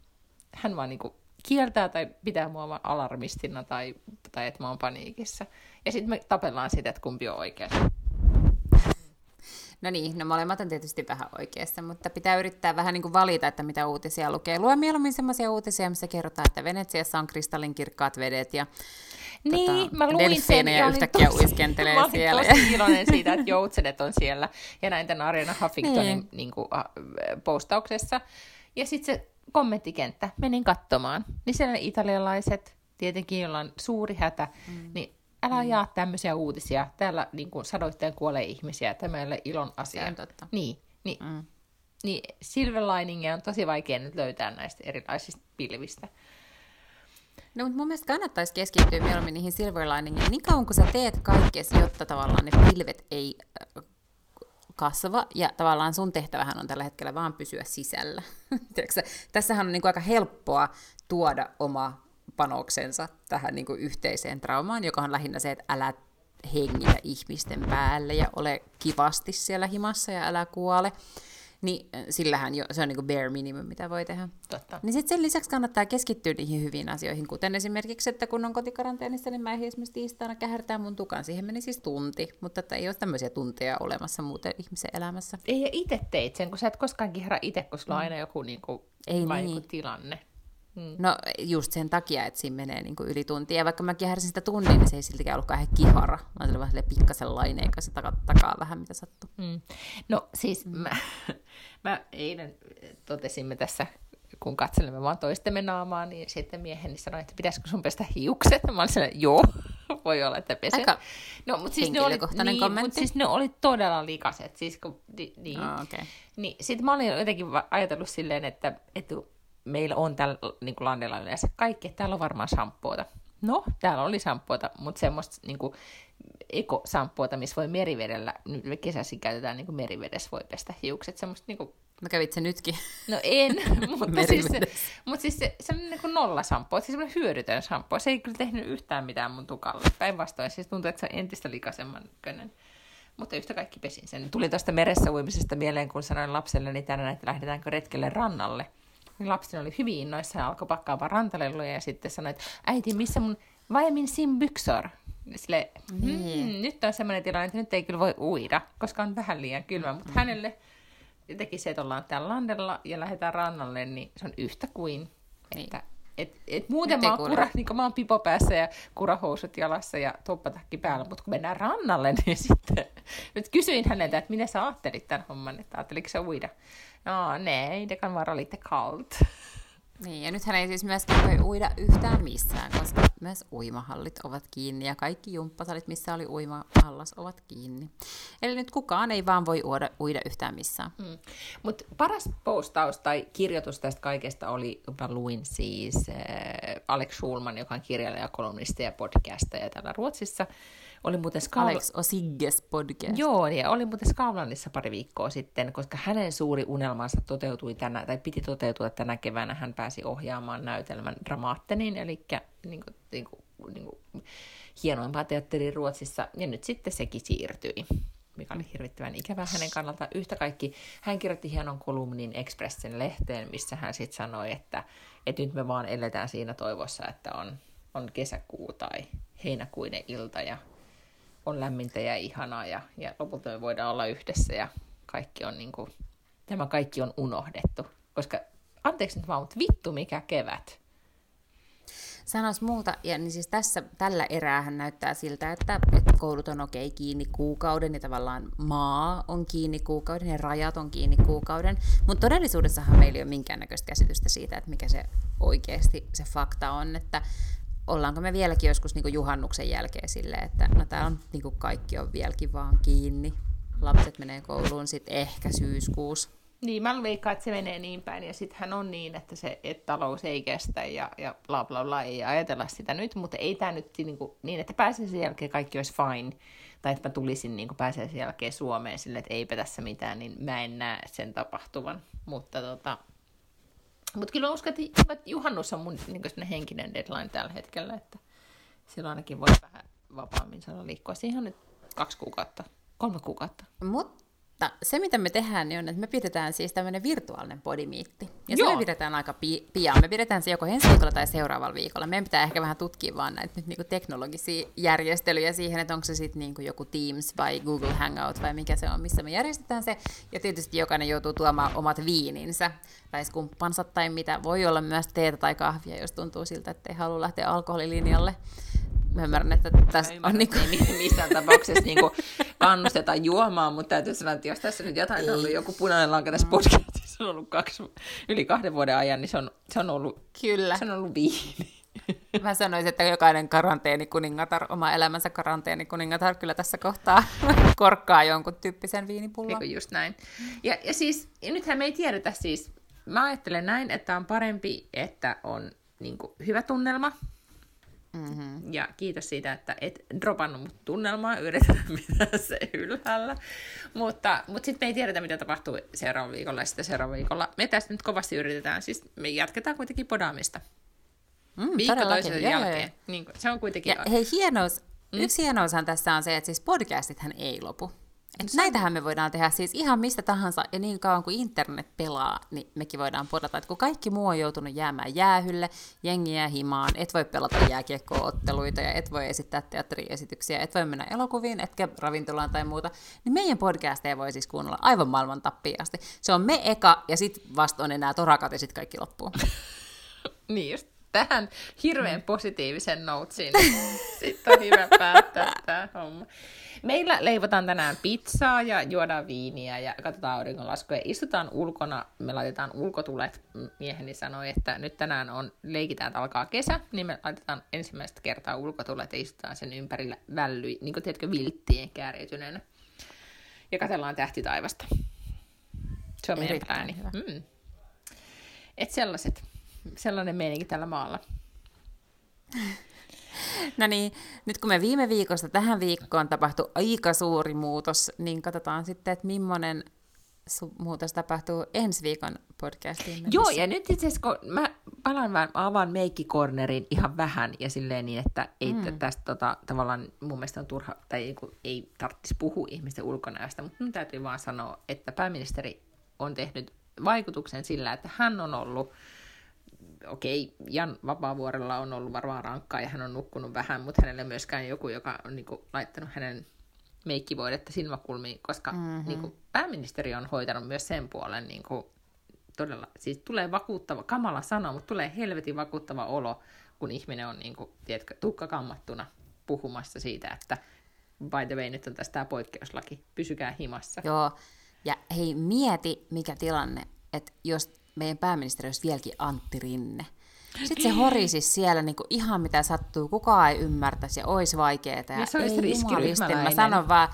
Speaker 2: hän vaan niin kuin, kieltää tai pitää mua alarmistina tai, tai että mä oon paniikissa. Ja sitten me tapellaan siitä, että kumpi on oikea.
Speaker 1: No niin, no molemmat on tietysti vähän oikeassa, mutta pitää yrittää vähän niin kuin valita, että mitä uutisia lukee. Lue mieluummin sellaisia uutisia, missä kerrotaan, että Venetsiassa on kristallinkirkkaat vedet ja
Speaker 2: Niin,
Speaker 1: tota,
Speaker 2: mä luin sen ja
Speaker 1: yhtäkkiä
Speaker 2: tosi,
Speaker 1: uiskentelee
Speaker 2: mä olin
Speaker 1: siellä.
Speaker 2: tosi iloinen siitä, että joutsenet on siellä ja näin tämän Ariana Huffingtonin
Speaker 1: Niin.
Speaker 2: niin. kuin, postauksessa. Ja sitten se kommenttikenttä, menin katsomaan, niin siellä ne italialaiset, tietenkin joilla on suuri hätä, mm. niin älä mm. jaa tämmöisiä uutisia. Täällä niin kuin sadoittain kuolee ihmisiä, tämä ei ole ilon asia.
Speaker 1: Se on totta.
Speaker 2: Niin, niin,
Speaker 1: Mm.
Speaker 2: niin silver liningia on tosi vaikea nyt löytää näistä erilaisista pilvistä.
Speaker 1: No, mutta mun mielestä kannattaisi keskittyä mieluummin niihin silver liningiin niin kauan, kun sä teet kaikkesi, jotta tavallaan ne pilvet ei äh, kasva, ja tavallaan sun tehtävähän on tällä hetkellä vaan pysyä sisällä. Tässähän on niin kuin aika helppoa tuoda oma panoksensa tähän niin kuin yhteiseen traumaan, joka on lähinnä se, että älä hengitä ihmisten päälle ja ole kivasti siellä himassa ja älä kuole. Niin äh, sillähän jo, se on niin kuin bare minimum, mitä voi tehdä.
Speaker 2: Totta.
Speaker 1: Niin sitten sen lisäksi kannattaa keskittyä niihin hyviin asioihin, kuten esimerkiksi, että kun on kotikaranteenissa, niin mä ehdin esimerkiksi tiistaina kähärtää mun tukan. Siihen meni siis tunti, mutta että ei ole tämmöisiä tunteja olemassa muuten ihmisen elämässä.
Speaker 2: Ei, ja itse teit sen, kun sä et koskaan kihra itse, kun sulla on aina joku, niin kuin,
Speaker 1: Ei niin.
Speaker 2: joku tilanne. Mm.
Speaker 1: No just sen takia, että siinä menee niin kuin yli tunti. Ja vaikka mä kihärsin sitä tunnin, niin se ei siltikään ollutkaan ihan kihara, vaan se oli vähän pikkasen laineen kanssa takaa, takaa vähän, mitä sattuu.
Speaker 2: Mm. No siis mm. mä, mä eilen totesimme tässä, kun katselemme vaan toistemme naamaa, niin sitten mieheni sanoi, että pitäisikö sun pestä hiukset? Mä olin sellainen, joo, voi olla, että pesen.
Speaker 1: Aika
Speaker 2: no, mutta siis ne oli, niin,
Speaker 1: kommentti.
Speaker 2: mutta siis ne oli todella likaset. Siis, kun, niin.
Speaker 1: Oh, okay.
Speaker 2: Niin, sitten mä olin jotenkin ajatellut silleen, että, että meillä on täällä niin kuin landella yleensä kaikki, että täällä on varmaan shampoota. No, täällä oli shampoota, mutta semmoista niin kuin, ekosamppuota, missä voi merivedellä, kesäsi käytetään niin kuin merivedessä voi pestä hiukset, semmoista niin kuin,
Speaker 1: Mä kävin se nytkin.
Speaker 2: no en, mutta siis, mutta siis se, se on niin kuin nolla shampoo, siis semmoinen hyödytön shampoo, se ei kyllä tehnyt yhtään mitään mun tukalle, päinvastoin, siis tuntuu, että se on entistä likaisemman näköinen. Mutta yhtä kaikki pesin sen. Tuli tuosta meressä uimisesta mieleen, kun sanoin lapselleni tänään, että lähdetäänkö retkelle rannalle. Niin lapseni oli hyvin innoissaan ja alkoi pakkaamaan rantalelluja ja sitten sanoi, että äiti, missä mun vaimin sim byksor? Sille, hmm, nyt on semmoinen tilanne, että nyt ei kyllä voi uida, koska on vähän liian kylmä, mutta hänelle jotenkin se, että ollaan täällä landella ja lähdetään rannalle, niin se on yhtä kuin,
Speaker 1: Niin.
Speaker 2: että et, et muuten mä oon, kura, niin mä oon pipo päässä ja kurahousut jalassa ja toppatakki päällä, mutta kun mennään rannalle, niin sitten nyt kysyin häneltä, että miten sä ajattelit tämän homman, että ajatteliko sä uida? No, nej, det kan vara lite kallt.
Speaker 1: Niin, ja nythän ei siis myöskään voi uida yhtään missään, koska myös uimahallit ovat kiinni ja kaikki jumppasalit, missä oli uimahallas, ovat kiinni. Eli nyt kukaan ei vaan voi uida, uida yhtään missään.
Speaker 2: Mm. Mutta paras postaus tai kirjoitus tästä kaikesta oli, mä luin siis äh, Alex Schulman, joka on kirjailija, kolumnisti ja podcastaja täällä Ruotsissa. Oli muuten Skavl-
Speaker 1: Alex Osigges podcast.
Speaker 2: Joo, ja oli muuten Skavlanissa pari viikkoa sitten, koska hänen suuri unelmansa toteutui tänä, tai piti toteutua tänä keväänä. Hän pääsi ohjaamaan näytelmän Dramaattenin, eli niin kuin, niin kuin, niin kuin, hienoimpaa teatteria Ruotsissa, ja nyt sitten sekin siirtyi mikä oli hirvittävän ikävä hänen kannalta. Yhtä kaikki, hän kirjoitti hienon kolumnin Expressen lehteen, missä hän sitten sanoi, että, että nyt me vaan eletään siinä toivossa, että on, on kesäkuu tai heinäkuinen ilta ja on lämmintä ja ihanaa ja, ja lopulta me voidaan olla yhdessä ja kaikki on niin kuin, tämä kaikki on unohdettu. Koska, anteeksi nyt vaan, mutta vittu mikä kevät.
Speaker 1: Sanois muuta, ja niin siis tässä, tällä eräähän näyttää siltä, että, että koulut on okei kiinni kuukauden, ja tavallaan maa on kiinni kuukauden, ja rajat on kiinni kuukauden, mutta todellisuudessahan meillä ei ole minkäännäköistä käsitystä siitä, että mikä se oikeasti se fakta on, että ollaanko me vieläkin joskus niin juhannuksen jälkeen silleen, että no tää on niin kaikki on vieläkin vaan kiinni, lapset menee kouluun sitten ehkä syyskuussa.
Speaker 2: Niin, mä veikkaan, että se menee niin päin, ja sittenhän on niin, että se että talous ei kestä, ja, ja bla bla bla, ei ajatella sitä nyt, mutta ei tämä nyt niin, kuin, niin että pääsiäisen jälkeen kaikki olisi fine, tai että mä tulisin niin kuin pääsiäisen jälkeen Suomeen silleen, että eipä tässä mitään, niin mä en näe sen tapahtuvan, mutta tota, mutta kyllä mä uskon, että juhannus on mun niin henkinen deadline tällä hetkellä, että silloin ainakin voi vähän vapaammin saada liikkua. Siihen on nyt kaksi kuukautta, kolme kuukautta.
Speaker 1: Mut Mutta se, mitä me tehdään, niin on, että me pidetään siis tämmöinen virtuaalinen podimiitti. Ja se me pidetään aika pi- pian. Me pidetään se joko ensi viikolla tai seuraavalla viikolla. Meidän pitää ehkä vähän tutkia vaan näitä nyt niinku teknologisia järjestelyjä siihen, että onko se sitten niinku joku Teams vai Google Hangout vai mikä se on, missä me järjestetään se. Ja tietysti jokainen joutuu tuomaan omat viininsä tai skumppansa tai mitä. Voi olla myös teetä tai kahvia, jos tuntuu siltä, että ei halua lähteä alkoholilinjalle. Mä ymmärrän, että tässä on niin
Speaker 2: kuin... Ei missään tapauksessa niin kuin kannustetaan juomaan, mutta täytyy sanoa, että jos tässä nyt jotain on ollut joku punainen lanka tässä podcastissa on ollut kaksi, yli kahden vuoden ajan, niin se on, se on, ollut,
Speaker 1: Kyllä.
Speaker 2: Se on ollut viini.
Speaker 1: Mä sanoisin, että jokainen karanteenikuningatar, oma elämänsä karanteenikuningatar kyllä tässä kohtaa korkkaa jonkun tyyppisen viinipullon.
Speaker 2: Niin just näin. Ja, ja siis, ja nythän me ei tiedetä siis, mä ajattelen näin, että on parempi, että on niin kuin, hyvä tunnelma, Mm-hmm. Ja kiitos siitä, että et dropannut mut tunnelmaa, yritetään pitää se ylhäällä. Mutta, mutta sitten me ei tiedetä, mitä tapahtuu seuraavalla viikolla ja sitten seuraavalla viikolla. Me tästä nyt kovasti yritetään, siis me jatketaan kuitenkin podaamista. Mm, Viikko toisen jälkeen. Niin, se on kuitenkin...
Speaker 1: Ja hei, hienous, mm? yksi hienoushan tässä on se, että siis podcastithan ei lopu. Et näitähän me voidaan tehdä siis ihan mistä tahansa, ja niin kauan kuin internet pelaa, niin mekin voidaan podata. Et kun kaikki muu on joutunut jäämään jäähylle, jengiä himaan, et voi pelata jääkiekko-otteluita, ja et voi esittää teatteriesityksiä, et voi mennä elokuviin, etkä ravintolaan tai muuta, niin meidän podcasteja voi siis kuunnella aivan maailman tappiin asti. Se on me eka, ja sitten vasta on enää torakat, ja sitten kaikki loppuu.
Speaker 2: niin just tähän hirveän positiivisen noutsiin. Sitten on hyvä päättää tämä homma. Meillä leivotaan tänään pizzaa ja juodaan viiniä ja katsotaan auringonlaskua istutaan ulkona. Me laitetaan ulkotulet. Mieheni sanoi, että nyt tänään on, leikitään, että alkaa kesä, niin me laitetaan ensimmäistä kertaa ulkotulet ja istutaan sen ympärillä vällyi, niin kuin tiedätkö, vilttien kääriytyneenä. Ja katsellaan tähtitaivasta. Se on meidän plääni. Mm. Et sellaiset, sellainen meininki tällä maalla.
Speaker 1: No niin, nyt kun me viime viikosta tähän viikkoon tapahtui aika suuri muutos, niin katsotaan sitten, että millainen muutos tapahtuu ensi viikon podcastiin. Mennessä.
Speaker 2: Joo, ja nyt itse asiassa, kun mä palaan vähän, avaan meikkikornerin ihan vähän, ja silleen niin, että ei mm. tästä tota, tavallaan mun mielestä on turha, tai ei, ei tarvitsisi puhua ihmisten ulkonäöstä, mutta mun täytyy vaan sanoa, että pääministeri on tehnyt vaikutuksen sillä, että hän on ollut okei, Jan Vapaavuorella on ollut varmaan rankkaa ja hän on nukkunut vähän, mutta hänelle myöskään joku, joka on niin kuin, laittanut hänen meikkivoidetta silmäkulmiin, koska mm-hmm. niin kuin, pääministeri on hoitanut myös sen puolen niin kuin, todella, siis tulee vakuuttava, kamala sana, mutta tulee helvetin vakuuttava olo, kun ihminen on niin kuin, tiedätkö, tukka kammattuna puhumassa siitä, että by the way, nyt on tästä tämä poikkeuslaki, pysykää himassa.
Speaker 1: Joo, ja hei, mieti mikä tilanne, että jos meidän pääministeri olisi vieläkin Antti Rinne. Sitten se horisi siellä niin kuin ihan mitä sattuu, kukaan ei ymmärtäisi ja olisi vaikeaa. Ja,
Speaker 2: ja se olisi riskiryhmäläinen.
Speaker 1: Mä sanon vaan,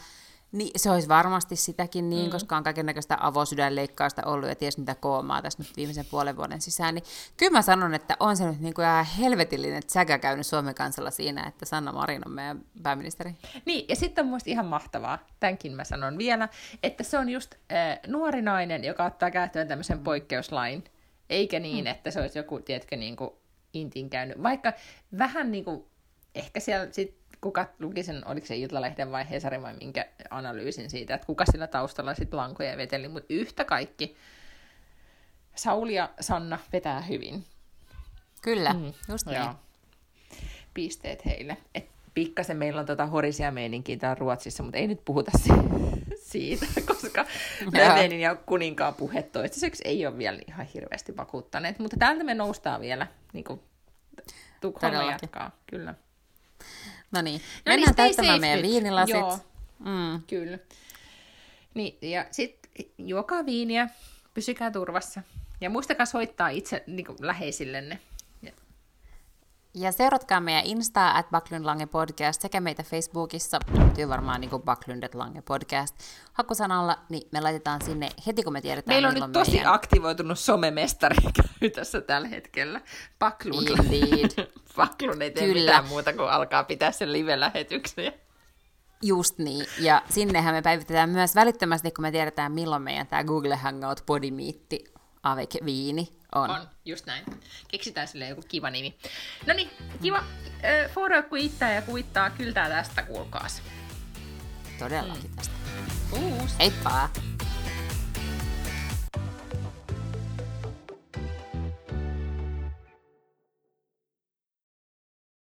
Speaker 1: niin, se olisi varmasti sitäkin niin, mm. koska on kaikenlaista avosydänleikkausta ollut ja ties mitä koomaa tässä nyt viimeisen puolen vuoden sisään. Niin kyllä mä sanon, että on se nyt niin kuin ihan helvetillinen säkä käynyt Suomen kansalla siinä, että Sanna Marin on meidän pääministeri.
Speaker 2: Niin, ja sitten on muista ihan mahtavaa, tämänkin mä sanon vielä, että se on just äh, nuori nainen, joka ottaa käyttöön tämmöisen mm. poikkeuslain, eikä niin, mm. että se olisi joku, tiedätkö, niin kuin intin käynyt. Vaikka vähän niin kuin, ehkä siellä sit kuka luki sen, oliko se Iltalehden vai Hesarin vai minkä analyysin siitä, että kuka sillä taustalla sitten lankoja veteli, mutta yhtä kaikki Sauli ja Sanna vetää hyvin.
Speaker 1: Kyllä, mm. just niin. Joo.
Speaker 2: Pisteet heille. Et pikkasen meillä on tota horisia meininkiä täällä Ruotsissa, mutta ei nyt puhuta siitä, koska menin ja kuninkaan puhet toistaiseksi ei ole vielä ihan hirveästi vakuuttaneet, mutta täältä me noustaan vielä, niin kuin Tukholma jatkaa, kyllä.
Speaker 1: No niin, no mennään niin, täyttämään meidän nyt. viinilasit. Joo,
Speaker 2: mm. kyllä. Niin, ja sitten juokaa viiniä, pysykää turvassa. Ja muistakaa soittaa itse niin kuin, läheisillenne.
Speaker 1: Ja seuratkaa meidän Instaa at Backlund Lange Podcast sekä meitä Facebookissa, löytyy varmaan niin Backlundet Lange Podcast hakusanalla, niin me laitetaan sinne heti kun me tiedetään,
Speaker 2: Meillä on nyt tosi meidän... aktivoitunut somemestari tässä tällä hetkellä. Backlund.
Speaker 1: Indeed.
Speaker 2: Backlund ei tee Kyllä. mitään muuta kuin alkaa pitää sen live-lähetyksen.
Speaker 1: Just niin, ja sinnehän me päivitetään myös välittömästi, kun me tiedetään, milloin meidän tämä Google Hangout Podimiitti avec viini on.
Speaker 2: On, just näin. Keksitään sille joku kiva nimi. No niin, kiva. Äh, Foro kuittaa ja kuittaa kyltää tästä, kuulkaas.
Speaker 1: Todellakin mm. tästä.
Speaker 2: Uus.
Speaker 1: Heippa!